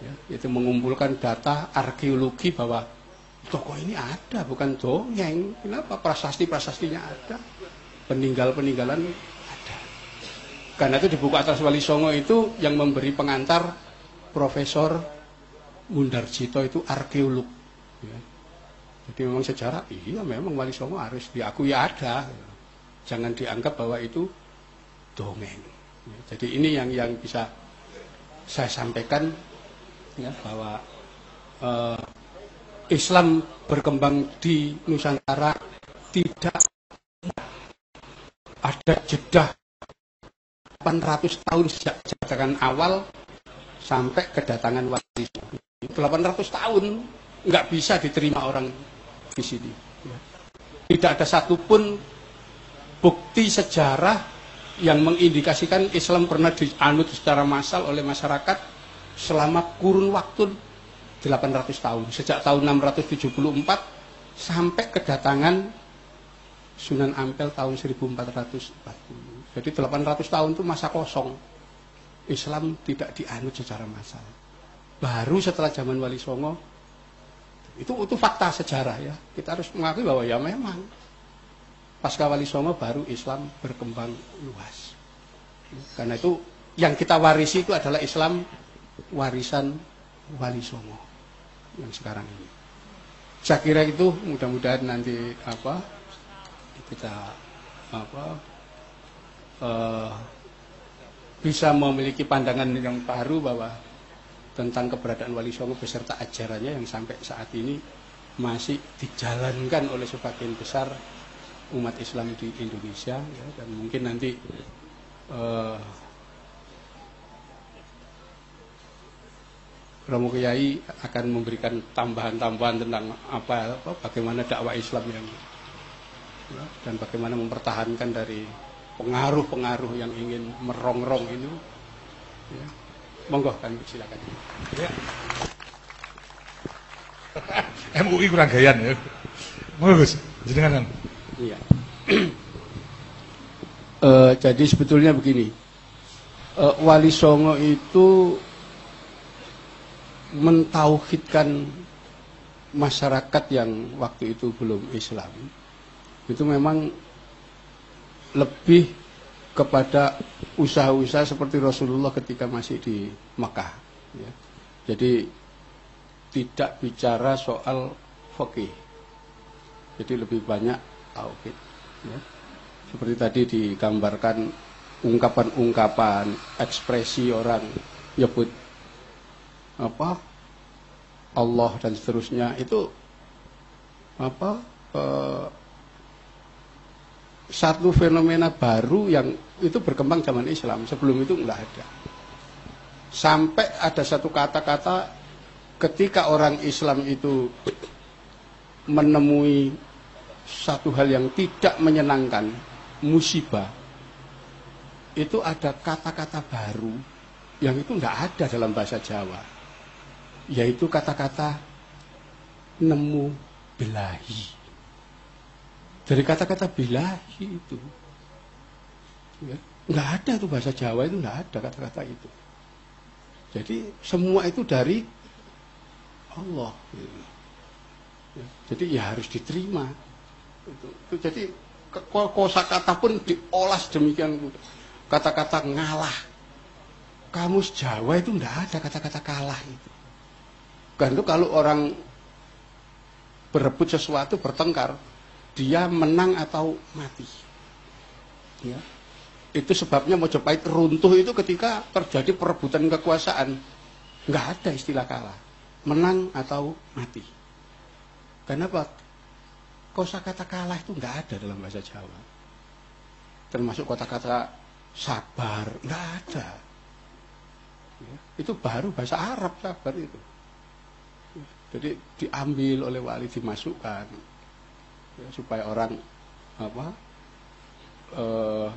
Ya, itu mengumpulkan data arkeologi bahwa toko ini ada, bukan dongeng. Kenapa prasasti-prasastinya ada? peninggal-peninggalan ada. Karena itu di buku Atlas Wali Songo itu yang memberi pengantar Profesor Mundarjito itu arkeolog. Ya. Jadi memang sejarah, iya memang Wali Songo harus diakui ada. Jangan dianggap bahwa itu dongeng. Ya, jadi ini yang yang bisa saya sampaikan ya, bahwa uh, Islam berkembang di Nusantara tidak ada jeda 800 tahun sejak kedatangan awal sampai kedatangan wali 800 tahun nggak bisa diterima orang di sini tidak ada satupun bukti sejarah yang mengindikasikan Islam pernah dianut secara massal oleh masyarakat selama kurun waktu 800 tahun sejak tahun 674 sampai kedatangan Sunan Ampel tahun 1440. Jadi 800 tahun itu masa kosong. Islam tidak dianut secara massal. Baru setelah zaman Wali Songo itu itu fakta sejarah ya. Kita harus mengakui bahwa ya memang pasca Wali Songo baru Islam berkembang luas. Karena itu yang kita warisi itu adalah Islam warisan Wali Songo yang sekarang ini. Saya kira itu mudah-mudahan nanti apa kita apa uh, bisa memiliki pandangan yang baru bahwa tentang keberadaan Wali Songo beserta ajarannya yang sampai saat ini masih dijalankan oleh sebagian besar umat Islam di Indonesia ya, dan mungkin nanti uh, Romo Kiai akan memberikan tambahan-tambahan tentang apa, apa bagaimana dakwah Islam yang ya, dan bagaimana mempertahankan dari pengaruh-pengaruh yang ingin merongrong ini. Ya. Monggo kan silakan. Ya. MUI kurang gayan ya. Monggo Gus, jenengan. Iya. uh, jadi sebetulnya begini. Uh, Wali Songo itu mentauhidkan masyarakat yang waktu itu belum Islam itu memang lebih kepada usaha-usaha seperti Rasulullah ketika masih di Mekah. Ya. Jadi tidak bicara soal fikih. Jadi lebih banyak tauhid. Ya. Seperti tadi digambarkan ungkapan-ungkapan, ekspresi orang nyebut apa Allah dan seterusnya itu apa eh, satu fenomena baru yang itu berkembang zaman Islam. Sebelum itu enggak ada. Sampai ada satu kata-kata ketika orang Islam itu menemui satu hal yang tidak menyenangkan, musibah, itu ada kata-kata baru yang itu enggak ada dalam bahasa Jawa. Yaitu kata-kata nemu belahi dari kata-kata bilahi itu. Ya, nggak ada tuh bahasa Jawa itu nggak ada kata-kata itu. Jadi semua itu dari Allah. Ya, jadi ya harus diterima. Itu, itu jadi kosa kata pun diolah demikian kata-kata ngalah. Kamus Jawa itu enggak ada kata-kata kalah itu. Kan itu kalau orang berebut sesuatu, bertengkar, dia menang atau mati. Ya. Itu sebabnya Mojopahit runtuh itu ketika terjadi perebutan kekuasaan. Enggak ada istilah kalah. Menang atau mati. Kenapa? Kosa kata kalah itu enggak ada dalam bahasa Jawa. Termasuk kata-kata sabar, enggak ada. Ya, itu baru bahasa Arab sabar itu. Ya, jadi diambil oleh wali dimasukkan supaya orang apa eh,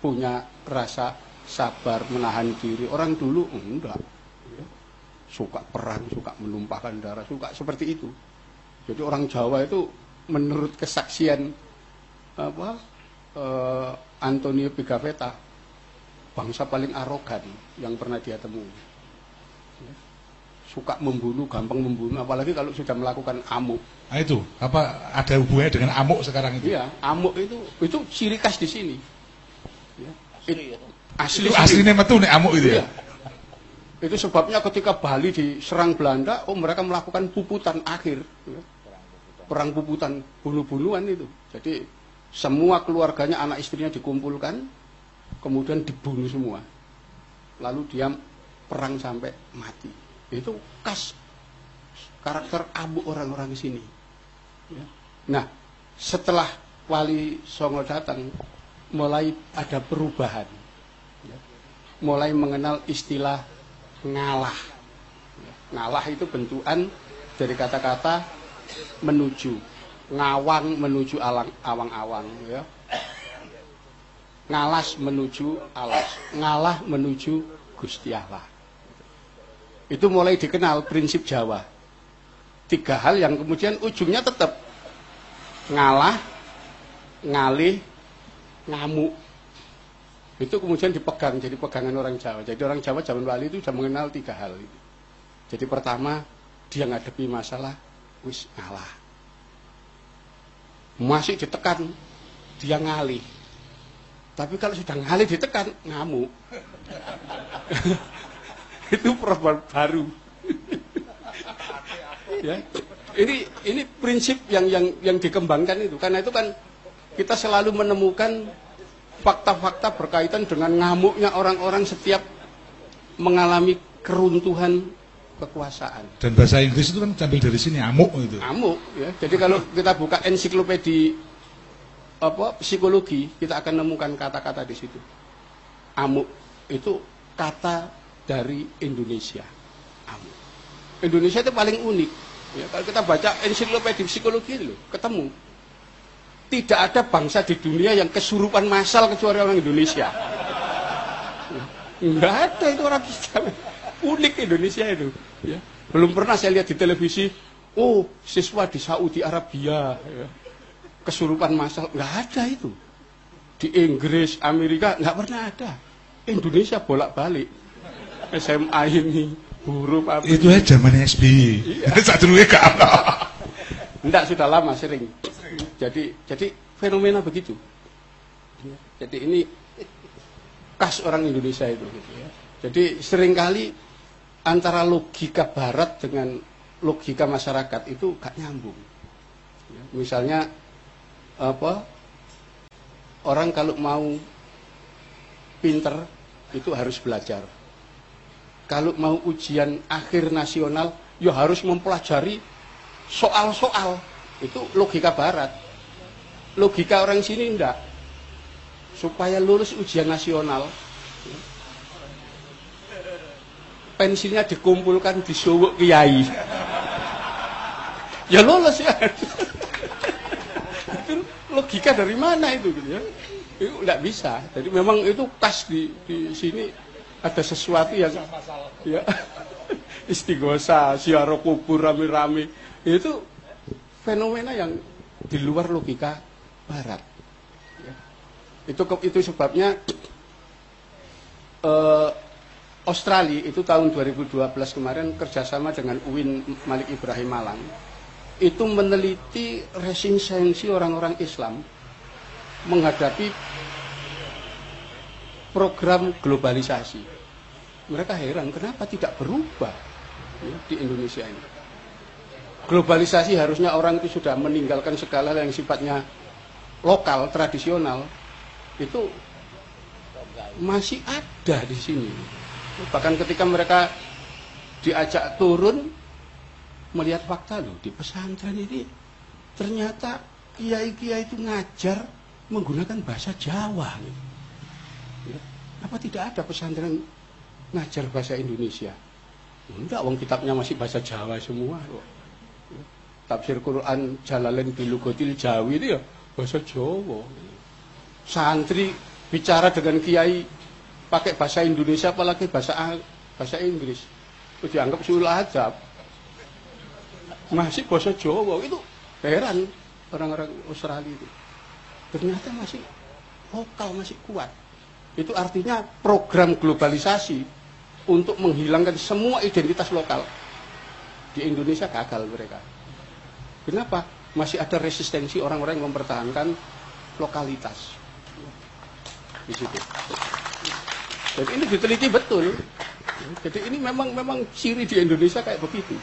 punya rasa sabar menahan diri. Orang dulu enggak. Ya. Suka perang, suka menumpahkan darah, suka seperti itu. Jadi orang Jawa itu menurut kesaksian apa eh, Antonio Pigafetta bangsa paling arogan yang pernah dia temui. Ya. Suka membunuh, gampang membunuh, apalagi kalau sudah melakukan amuk. Nah itu, apa ada hubungannya dengan amuk sekarang itu? Iya, amuk itu itu ciri khas di sini. Ya. It- asli Itu aslinya metu nih amuk itu ya? Iya. Itu sebabnya ketika Bali diserang Belanda, oh mereka melakukan puputan akhir. ya. Perang puputan, bunuh-bunuhan itu. Jadi semua keluarganya, anak istrinya dikumpulkan, kemudian dibunuh semua. Lalu dia perang sampai mati. Itu khas karakter abu orang-orang di sini. Ya. Nah, setelah Wali Songo datang, mulai ada perubahan. Ya. Mulai mengenal istilah ngalah. Ya. Ngalah itu bentukan dari kata-kata menuju, ngawang menuju alang, awang-awang. Ya. Ngalas menuju alas, ngalah menuju Gusti Allah. Itu mulai dikenal prinsip Jawa. Tiga hal yang kemudian ujungnya tetap ngalah, ngalih, ngamuk. Itu kemudian dipegang jadi pegangan orang Jawa. Jadi orang Jawa zaman wali itu sudah mengenal tiga hal. Jadi pertama dia ngadepi masalah wis ngalah. Masih ditekan dia ngalih. Tapi kalau sudah ngalih ditekan ngamuk. itu problem baru. ya. Ini ini prinsip yang yang yang dikembangkan itu karena itu kan kita selalu menemukan fakta-fakta berkaitan dengan ngamuknya orang-orang setiap mengalami keruntuhan kekuasaan. Dan bahasa Inggris itu kan ambil dari sini amuk itu. Ngamuk ya. Jadi kalau kita buka ensiklopedi apa psikologi, kita akan nemukan kata-kata di situ. Amuk itu kata dari Indonesia. Amuk. Indonesia itu paling unik. Ya, kalau kita baca ensiklopedi psikologi loh, ketemu. Tidak ada bangsa di dunia yang kesurupan massal kecuali orang Indonesia. Enggak ada itu orang kita. Unik Indonesia itu. Ya. Belum pernah saya lihat di televisi, oh siswa di Saudi Arabia. Ya. Kesurupan massal, nggak ada itu. Di Inggris, Amerika, nggak pernah ada. Indonesia bolak-balik. SMA ini, huruf apa Itu ya zamannya SBY. Saat dulu ya gak ada. Enggak, sudah lama sering. Jadi jadi fenomena begitu. Ya, Jadi ini khas orang Indonesia itu. gitu ya. Jadi sering kali antara logika Barat dengan logika masyarakat itu gak nyambung. Ya, Misalnya apa? Orang kalau mau pinter itu harus belajar. Kalau mau ujian akhir nasional, ya harus mempelajari soal-soal. Itu logika barat. Logika orang sini enggak. Supaya lulus ujian nasional, pensinya dikumpulkan di Sowok Kiai. Ya lulus ya. itu logika dari mana itu gitu ya? Itu enggak bisa. Jadi memang itu khas di di sini ada sesuatu yang ya istighosa, siaro kubur rame-rame. Itu fenomena yang di luar logika barat. Ya. Itu itu sebabnya eh, Australia itu tahun 2012 kemarin kerjasama dengan UIN Malik Ibrahim Malang itu meneliti resistensi orang-orang Islam menghadapi program globalisasi. Mereka heran kenapa tidak berubah ya, di Indonesia ini. Globalisasi harusnya orang itu sudah meninggalkan segala yang sifatnya lokal, tradisional, itu masih ada di sini. Bahkan ketika mereka diajak turun melihat fakta loh di pesantren ini ternyata kiai-kiai itu ngajar menggunakan bahasa Jawa. Ya. Apa tidak ada pesantren ngajar bahasa Indonesia? Enggak, wong kitabnya masih bahasa Jawa semua. Tafsir Quran Jalalain Bilugotil Jawi itu ya bahasa Jawa. Santri bicara dengan kiai pakai bahasa Indonesia apalagi bahasa bahasa Inggris. Itu dianggap sulh adab. Masih bahasa Jawa itu heran orang-orang Australia itu. Ternyata masih lokal masih kuat. Itu artinya program globalisasi untuk menghilangkan semua identitas lokal. Di Indonesia gagal mereka. Kenapa? Masih ada resistensi orang-orang yang mempertahankan lokalitas. Di situ. Jadi ini diteliti betul. Jadi ini memang memang ciri di Indonesia kayak begitu.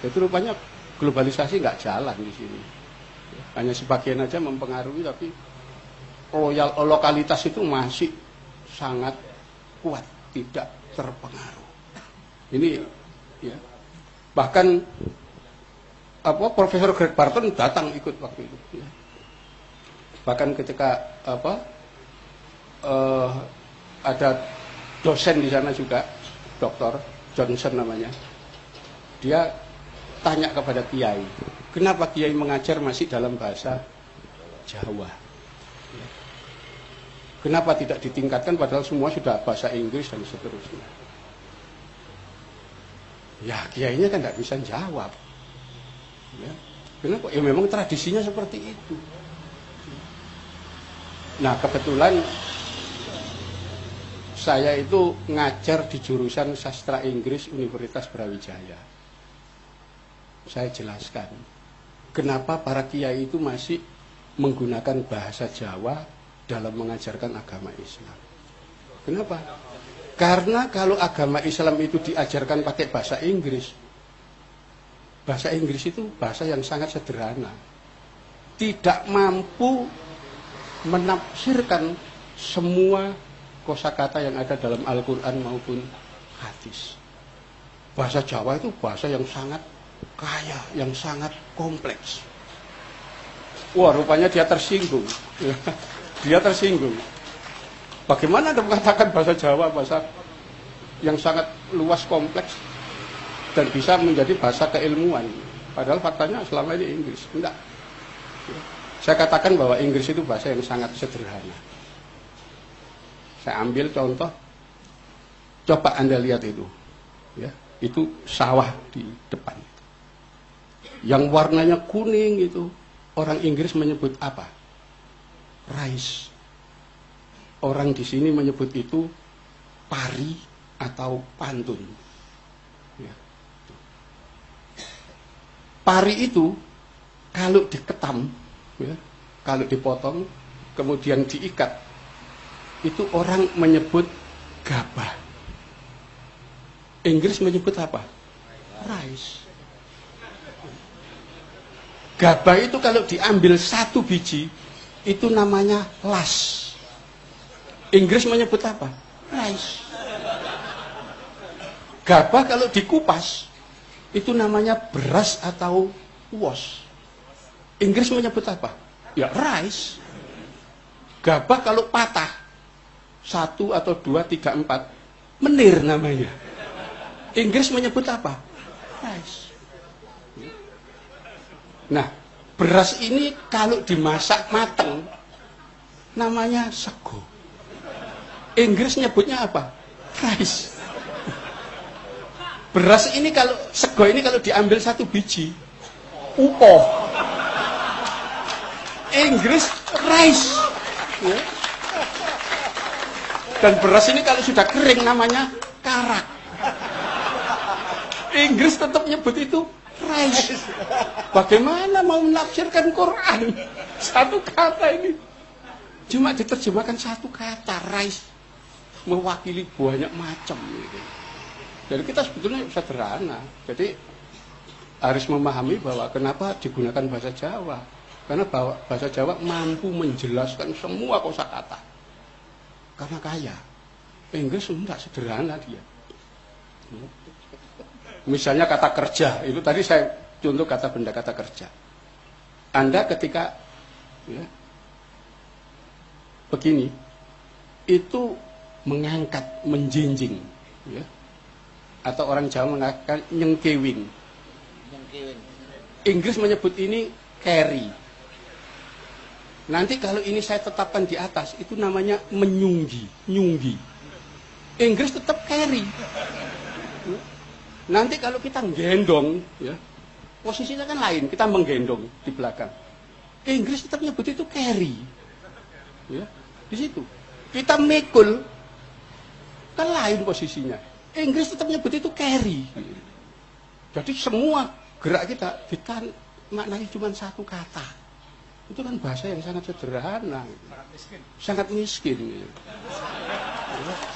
Jadi rupanya globalisasi nggak jalan di sini. Hanya sebagian aja mempengaruhi tapi loyal lokalitas itu masih sangat kuat, tidak terpengaruh. Ini ya. Bahkan apa Profesor Greg Barton datang ikut waktu itu. Ya. Bahkan ketika apa uh, ada dosen di sana juga, Dokter Johnson namanya. Dia tanya kepada Kiai, kenapa Kiai mengajar masih dalam bahasa Jawa? Kenapa tidak ditingkatkan padahal semua sudah bahasa Inggris dan seterusnya? Ya kiainya kan tidak bisa jawab. Ya. Kenapa? Ya memang tradisinya seperti itu. Nah kebetulan saya itu ngajar di jurusan sastra Inggris Universitas Brawijaya. Saya jelaskan kenapa para kiai itu masih menggunakan bahasa Jawa dalam mengajarkan agama Islam. Kenapa? Karena kalau agama Islam itu diajarkan pakai bahasa Inggris, bahasa Inggris itu bahasa yang sangat sederhana. Tidak mampu menafsirkan semua kosakata yang ada dalam Al-Quran maupun hadis. Bahasa Jawa itu bahasa yang sangat kaya, yang sangat kompleks. Wah, rupanya dia tersinggung. dia tersinggung. Bagaimana Anda mengatakan bahasa Jawa, bahasa yang sangat luas kompleks dan bisa menjadi bahasa keilmuan. Padahal faktanya selama ini Inggris. Enggak. Saya katakan bahwa Inggris itu bahasa yang sangat sederhana. Saya ambil contoh, coba Anda lihat itu. Ya, itu sawah di depan. Yang warnanya kuning itu, orang Inggris menyebut apa? Rice. Orang di sini menyebut itu pari atau pantun. Ya. Pari itu kalau diketam, ya, kalau dipotong, kemudian diikat, itu orang menyebut gabah. Inggris menyebut apa? Rice. Gabah itu kalau diambil satu biji, itu namanya las. Inggris menyebut apa? Rice. Gabah kalau dikupas itu namanya beras atau was. Inggris menyebut apa? Ya rice. Gabah kalau patah satu atau dua tiga empat menir namanya. Inggris menyebut apa? Rice. Nah, Beras ini kalau dimasak matang namanya sego. Inggris nyebutnya apa? Rice. Beras ini kalau sego ini kalau diambil satu biji upo. Inggris rice. Ya. Dan beras ini kalau sudah kering namanya karak. Inggris tetap nyebut itu rice. Bagaimana mau menafsirkan Quran? Satu kata ini. Cuma diterjemahkan satu kata, rice. mewakili banyak macam gitu. Jadi kita sebetulnya sederhana. Jadi harus memahami bahwa kenapa digunakan bahasa Jawa. Karena bahasa Jawa mampu menjelaskan semua kosakata. Karena kaya. Inggris enggak sederhana dia. Misalnya kata kerja, itu tadi saya contoh kata benda kata kerja. Anda ketika ya, begini, itu mengangkat, menjinjing, ya. atau orang Jawa mengatakan nyengkewing. Inggris menyebut ini carry. Nanti kalau ini saya tetapkan di atas, itu namanya menyunggi, nyunggi. Inggris tetap carry. Nanti kalau kita gendong, ya, posisinya kan lain, kita menggendong di belakang. Inggris tetap nyebut itu carry. Ya, di situ. Kita mikul, kan lain posisinya. Inggris tetap nyebut itu carry. Jadi semua gerak kita kita maknanya cuma satu kata. Itu kan bahasa yang sangat sederhana. Sangat miskin. Sangat miskin. Ya.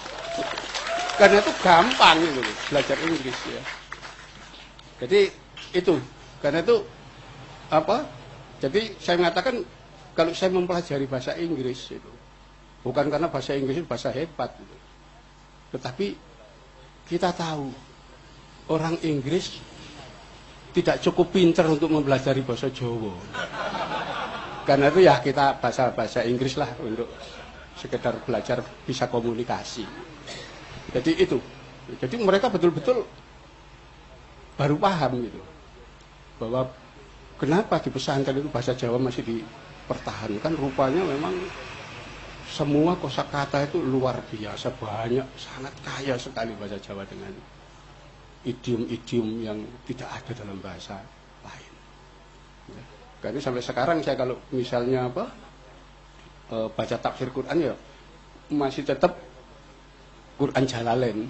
Karena itu gampang itu belajar Inggris ya. Jadi itu karena itu apa? Jadi saya mengatakan kalau saya mempelajari bahasa Inggris itu bukan karena bahasa Inggris itu bahasa hebat gitu. Tetapi kita tahu orang Inggris tidak cukup pinter untuk mempelajari bahasa Jawa. Karena itu ya kita bahasa bahasa Inggris lah untuk sekedar belajar bisa komunikasi. Jadi itu. Jadi mereka betul-betul baru paham gitu. Bahwa kenapa di pesantren itu bahasa Jawa masih dipertahankan rupanya memang semua kosakata itu luar biasa banyak sangat kaya sekali bahasa Jawa dengan idiom-idiom yang tidak ada dalam bahasa lain. Ya. Karena sampai sekarang saya kalau misalnya apa e, baca tafsir Quran ya masih tetap Quran Jalalain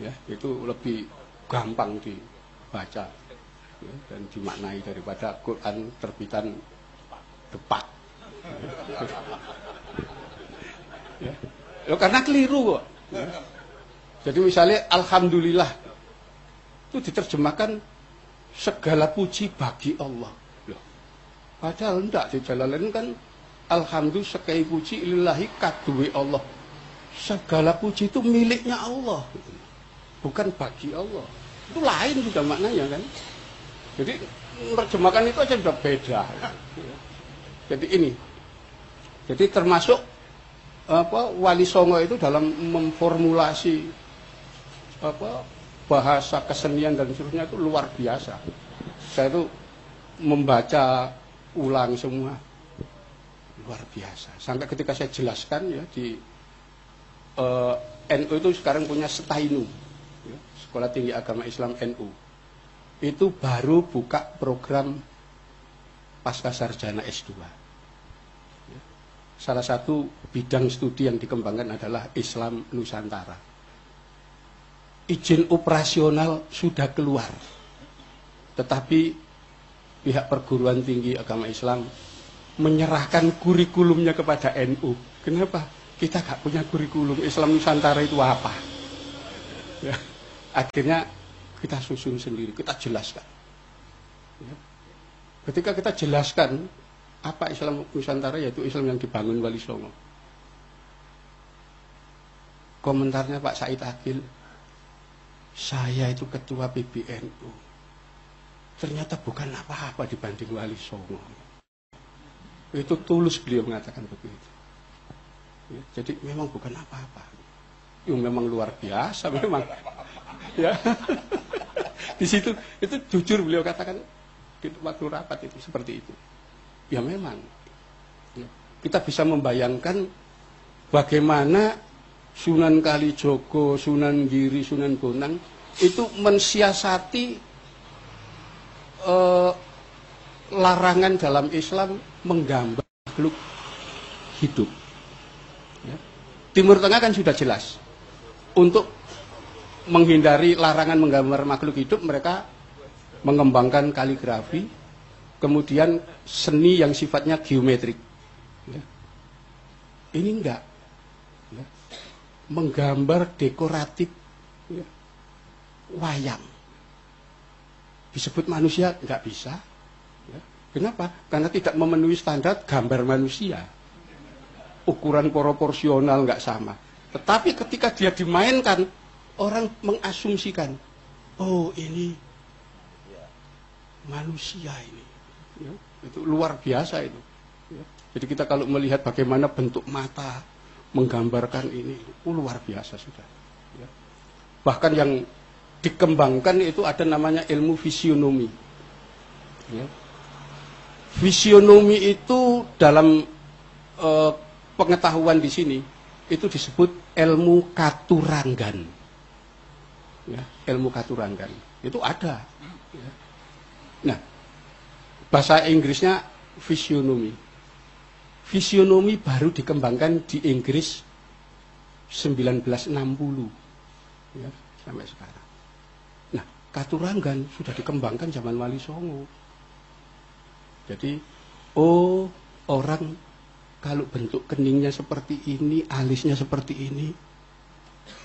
ya itu lebih gampang dibaca ya, dan dimaknai daripada Quran terbitan depak ya. ya karena keliru kok ya. jadi misalnya alhamdulillah itu diterjemahkan segala puji bagi Allah Loh. padahal enggak di Jalalain kan alhamdulillah sekai puji ilahi kadui Allah segala puji itu miliknya Allah. Bukan bagi Allah. Itu lain juga maknanya kan? Jadi menerjemahkan itu aja sudah beda. Jadi ini. Jadi termasuk apa wali songo itu dalam memformulasi apa bahasa kesenian dan seterusnya itu luar biasa. Saya itu membaca ulang semua. Luar biasa. Sampai ketika saya jelaskan ya di eh, NU itu sekarang punya Setainu, ya, Sekolah Tinggi Agama Islam NU. Itu baru buka program pasca sarjana S2. Ya. Salah satu bidang studi yang dikembangkan adalah Islam Nusantara. Izin operasional sudah keluar. Tetapi pihak perguruan tinggi agama Islam menyerahkan kurikulumnya kepada NU. Kenapa? Kita gak punya kurikulum Islam Nusantara itu apa. Ya. Akhirnya kita susun sendiri, kita jelaskan. Ya. Ketika kita jelaskan apa Islam Nusantara yaitu Islam yang dibangun Wali Songo. Komentarnya Pak Said Akil, saya itu ketua PBNU. Ternyata bukan apa-apa dibanding Wali Songo. Itu tulus beliau mengatakan begitu. Ya, jadi memang bukan apa-apa. Ya, memang luar biasa memang. ya. di situ itu jujur beliau katakan di waktu rapat itu seperti itu. Ya memang. Ya. Kita bisa membayangkan bagaimana Sunan Kalijogo, Sunan Giri, Sunan Bonang itu mensiasati eh, larangan dalam Islam menggambar makhluk hidup. Timur Tengah kan sudah jelas. Untuk menghindari larangan menggambar makhluk hidup, mereka mengembangkan kaligrafi, kemudian seni yang sifatnya geometrik. Ya. Ini enggak. Ya. menggambar dekoratif ya, wayang. Disebut manusia nggak bisa. Ya. Kenapa? Karena tidak memenuhi standar gambar manusia. Ukuran proporsional nggak sama. Tetapi ketika dia dimainkan, orang mengasumsikan, oh ini manusia ini. Ya, itu luar biasa itu. Ya. Jadi kita kalau melihat bagaimana bentuk mata menggambarkan ini, oh, luar biasa sudah. Ya. Bahkan yang dikembangkan itu ada namanya ilmu visionomi. Ya. Visionomi itu dalam uh, pengetahuan di sini itu disebut ilmu katurangan. Ya, ilmu katurangan itu ada. Ya. Nah, bahasa Inggrisnya visionomi. Visionomi baru dikembangkan di Inggris 1960 ya, sampai sekarang. Nah, katurangan sudah dikembangkan zaman Wali Songo. Jadi, oh orang kalau bentuk keningnya seperti ini, alisnya seperti ini,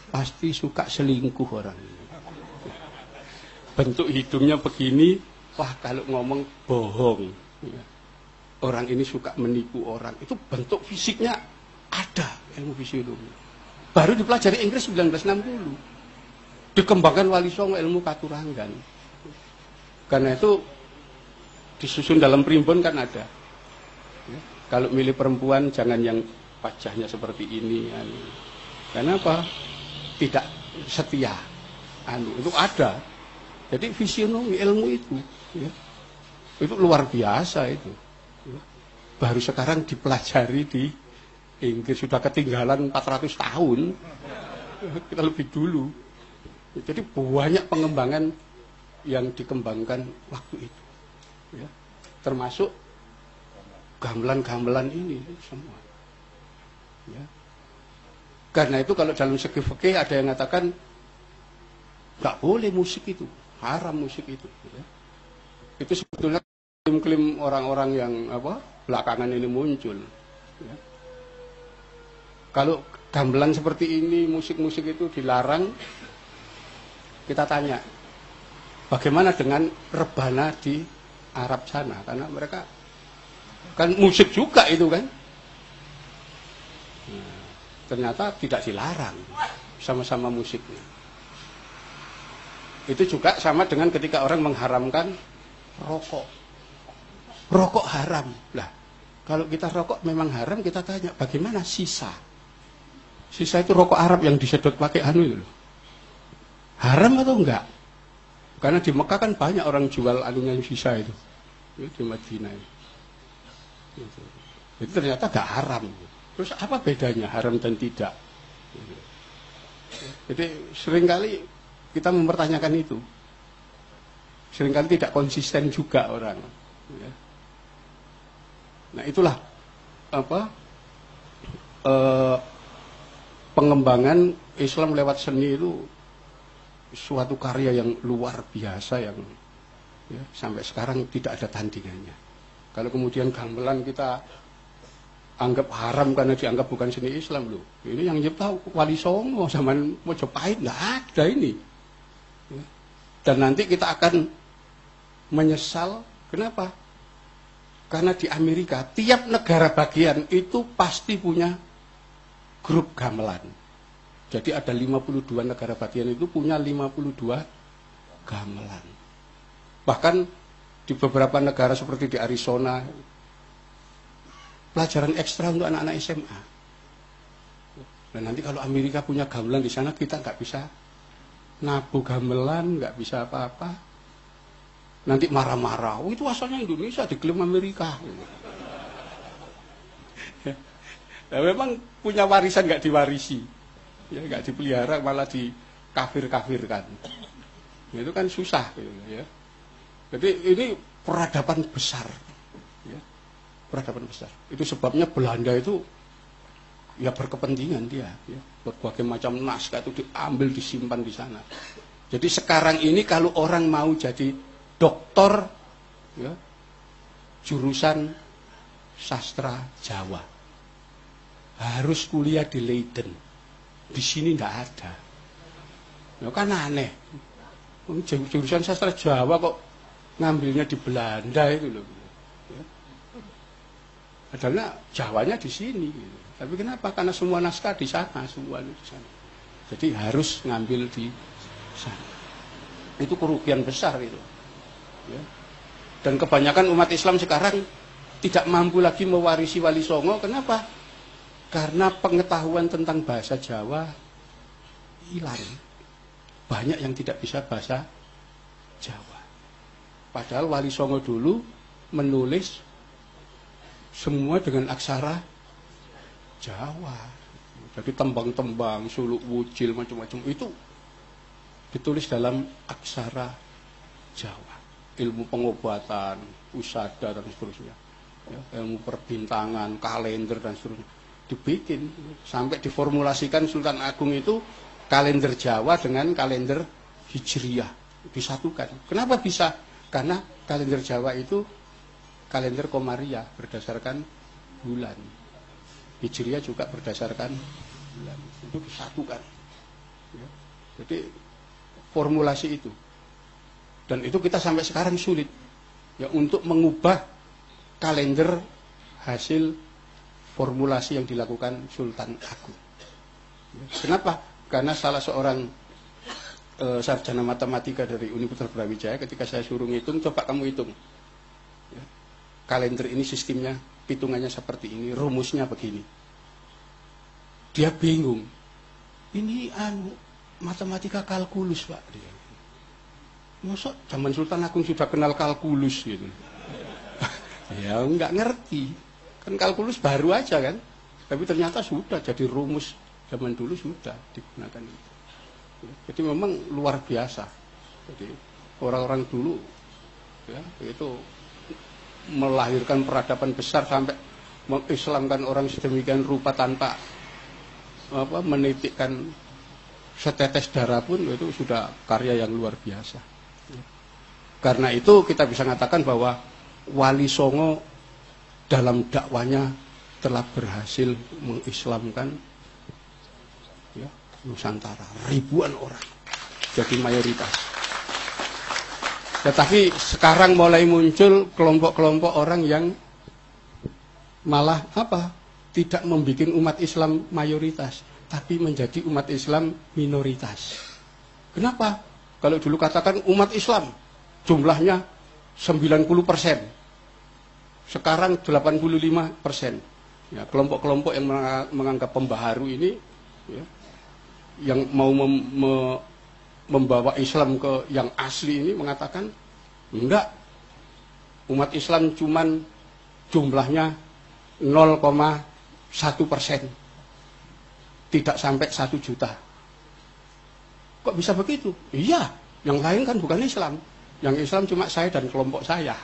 pasti suka selingkuh orang ini. Bentuk hidungnya begini, wah kalau ngomong bohong. Ya orang ini suka menipu orang. Itu bentuk fisiknya ada ilmu fisiologi. Baru dipelajari Inggris 1960. Dikembangkan Wali Songo ilmu katurangan. Karena itu disusun dalam primbon kan ada. Ya, kalau milih perempuan jangan yang wajahnya seperti ini. Anu. Karena apa? Tidak setia. Anu itu ada. Jadi visionomi ilmu itu, ya, itu luar biasa itu baru sekarang dipelajari di Inggris sudah ketinggalan 400 tahun kita lebih dulu jadi banyak pengembangan yang dikembangkan waktu itu ya. termasuk gamelan-gamelan ini semua ya. karena itu kalau dalam segi fikih ada yang mengatakan nggak boleh musik itu haram musik itu ya. itu sebetulnya klaim-klaim orang-orang yang apa belakangan ini muncul. Ya. Kalau gamelan seperti ini, musik-musik itu dilarang, kita tanya, bagaimana dengan rebana di Arab sana? Karena mereka kan musik juga itu kan. Nah, ternyata tidak dilarang, sama-sama musiknya. Itu juga sama dengan ketika orang mengharamkan rokok rokok haram. Lah, kalau kita rokok memang haram, kita tanya bagaimana sisa? Sisa itu rokok Arab yang disedot pakai anu itu Haram atau enggak? Karena di Mekah kan banyak orang jual anunya sisa itu. Ya, di Madinah itu. Ternyata enggak haram. Terus apa bedanya haram dan tidak? Jadi sering kali kita mempertanyakan itu. Seringkali tidak konsisten juga orang. Ya. Nah itulah apa eh, pengembangan Islam lewat seni itu suatu karya yang luar biasa yang ya, sampai sekarang tidak ada tandingannya. Kalau kemudian gamelan kita anggap haram karena dianggap bukan seni Islam loh. Ini yang nyipta Wali Songo zaman Mojopahit nggak ada ini. Dan nanti kita akan menyesal. Kenapa? Karena di Amerika tiap negara bagian itu pasti punya grup gamelan. Jadi ada 52 negara bagian itu punya 52 gamelan. Bahkan di beberapa negara seperti di Arizona pelajaran ekstra untuk anak-anak SMA. Dan nanti kalau Amerika punya gamelan di sana kita nggak bisa nabu gamelan, nggak bisa apa-apa nanti marah-marah. Oh, itu asalnya Indonesia diklaim Amerika. nah, memang punya warisan nggak diwarisi, ya nggak dipelihara malah dikafir-kafirkan. Itu kan susah, gitu, ya. Jadi ini peradaban besar, ya. peradaban besar. Itu sebabnya Belanda itu ya berkepentingan dia, ya. berbagai macam naskah itu diambil disimpan di sana. Jadi sekarang ini kalau orang mau jadi doktor ya, jurusan sastra Jawa. Harus kuliah di Leiden. di sini tidak ada. Ya kan aneh. Jurusan sastra Jawa kok ngambilnya di Belanda itu loh. Ya. Jawanya di sini. Gitu. Tapi kenapa? Karena semua naskah di sana, semua di sana. Jadi harus ngambil di sana. Itu kerugian besar itu. Ya. Dan kebanyakan umat Islam sekarang tidak mampu lagi mewarisi Wali Songo. Kenapa? Karena pengetahuan tentang bahasa Jawa hilang. Banyak yang tidak bisa bahasa. Padahal Wali Songo dulu menulis semua dengan aksara Jawa. Jadi tembang-tembang, suluk wujil, macam-macam itu ditulis dalam aksara Jawa. Ilmu pengobatan, usada, dan seterusnya ya, ilmu perbintangan, kalender dan seterusnya dibikin sampai diformulasikan Sultan Agung itu kalender Jawa dengan kalender Hijriyah disatukan. Kenapa bisa? Karena kalender Jawa itu kalender Komariah berdasarkan bulan. Hijriyah juga berdasarkan bulan. Itu disatukan. Ya. Jadi formulasi itu. Dan itu kita sampai sekarang sulit ya untuk mengubah kalender hasil formulasi yang dilakukan Sultan Agung. Kenapa? Karena salah seorang e, sarjana matematika dari Universitas Brawijaya ketika saya suruh ngitung, coba kamu hitung. Ya. Kalender ini sistemnya, hitungannya seperti ini, rumusnya begini. Dia bingung. Ini anu matematika kalkulus, Pak. Dia. Masa zaman Sultan Agung sudah kenal kalkulus gitu. Ya nggak ngerti. Kan kalkulus baru aja kan. Tapi ternyata sudah jadi rumus zaman dulu sudah digunakan itu. Jadi memang luar biasa. Jadi orang-orang dulu ya itu melahirkan peradaban besar sampai mengislamkan orang sedemikian rupa tanpa apa menitikkan setetes darah pun itu sudah karya yang luar biasa. Karena itu kita bisa mengatakan bahwa Wali Songo dalam dakwanya telah berhasil mengislamkan Nusantara ribuan orang jadi mayoritas. Tetapi sekarang mulai muncul kelompok-kelompok orang yang malah apa? Tidak membuat umat Islam mayoritas, tapi menjadi umat Islam minoritas. Kenapa? Kalau dulu katakan umat Islam jumlahnya 90 persen. Sekarang 85 persen. Ya, kelompok-kelompok yang menganggap pembaharu ini ya, yang mau mem, me, membawa Islam ke yang asli ini mengatakan enggak. Umat Islam cuman jumlahnya 0,1 persen. Tidak sampai satu juta. Kok bisa begitu? Iya yang lain kan bukan Islam. Yang Islam cuma saya dan kelompok saya.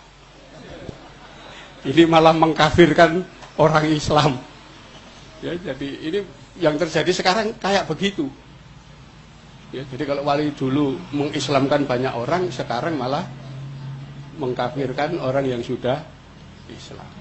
Ini malah mengkafirkan orang Islam. Ya, jadi ini yang terjadi sekarang kayak begitu. Ya, jadi kalau wali dulu mengislamkan banyak orang, sekarang malah mengkafirkan orang yang sudah Islam.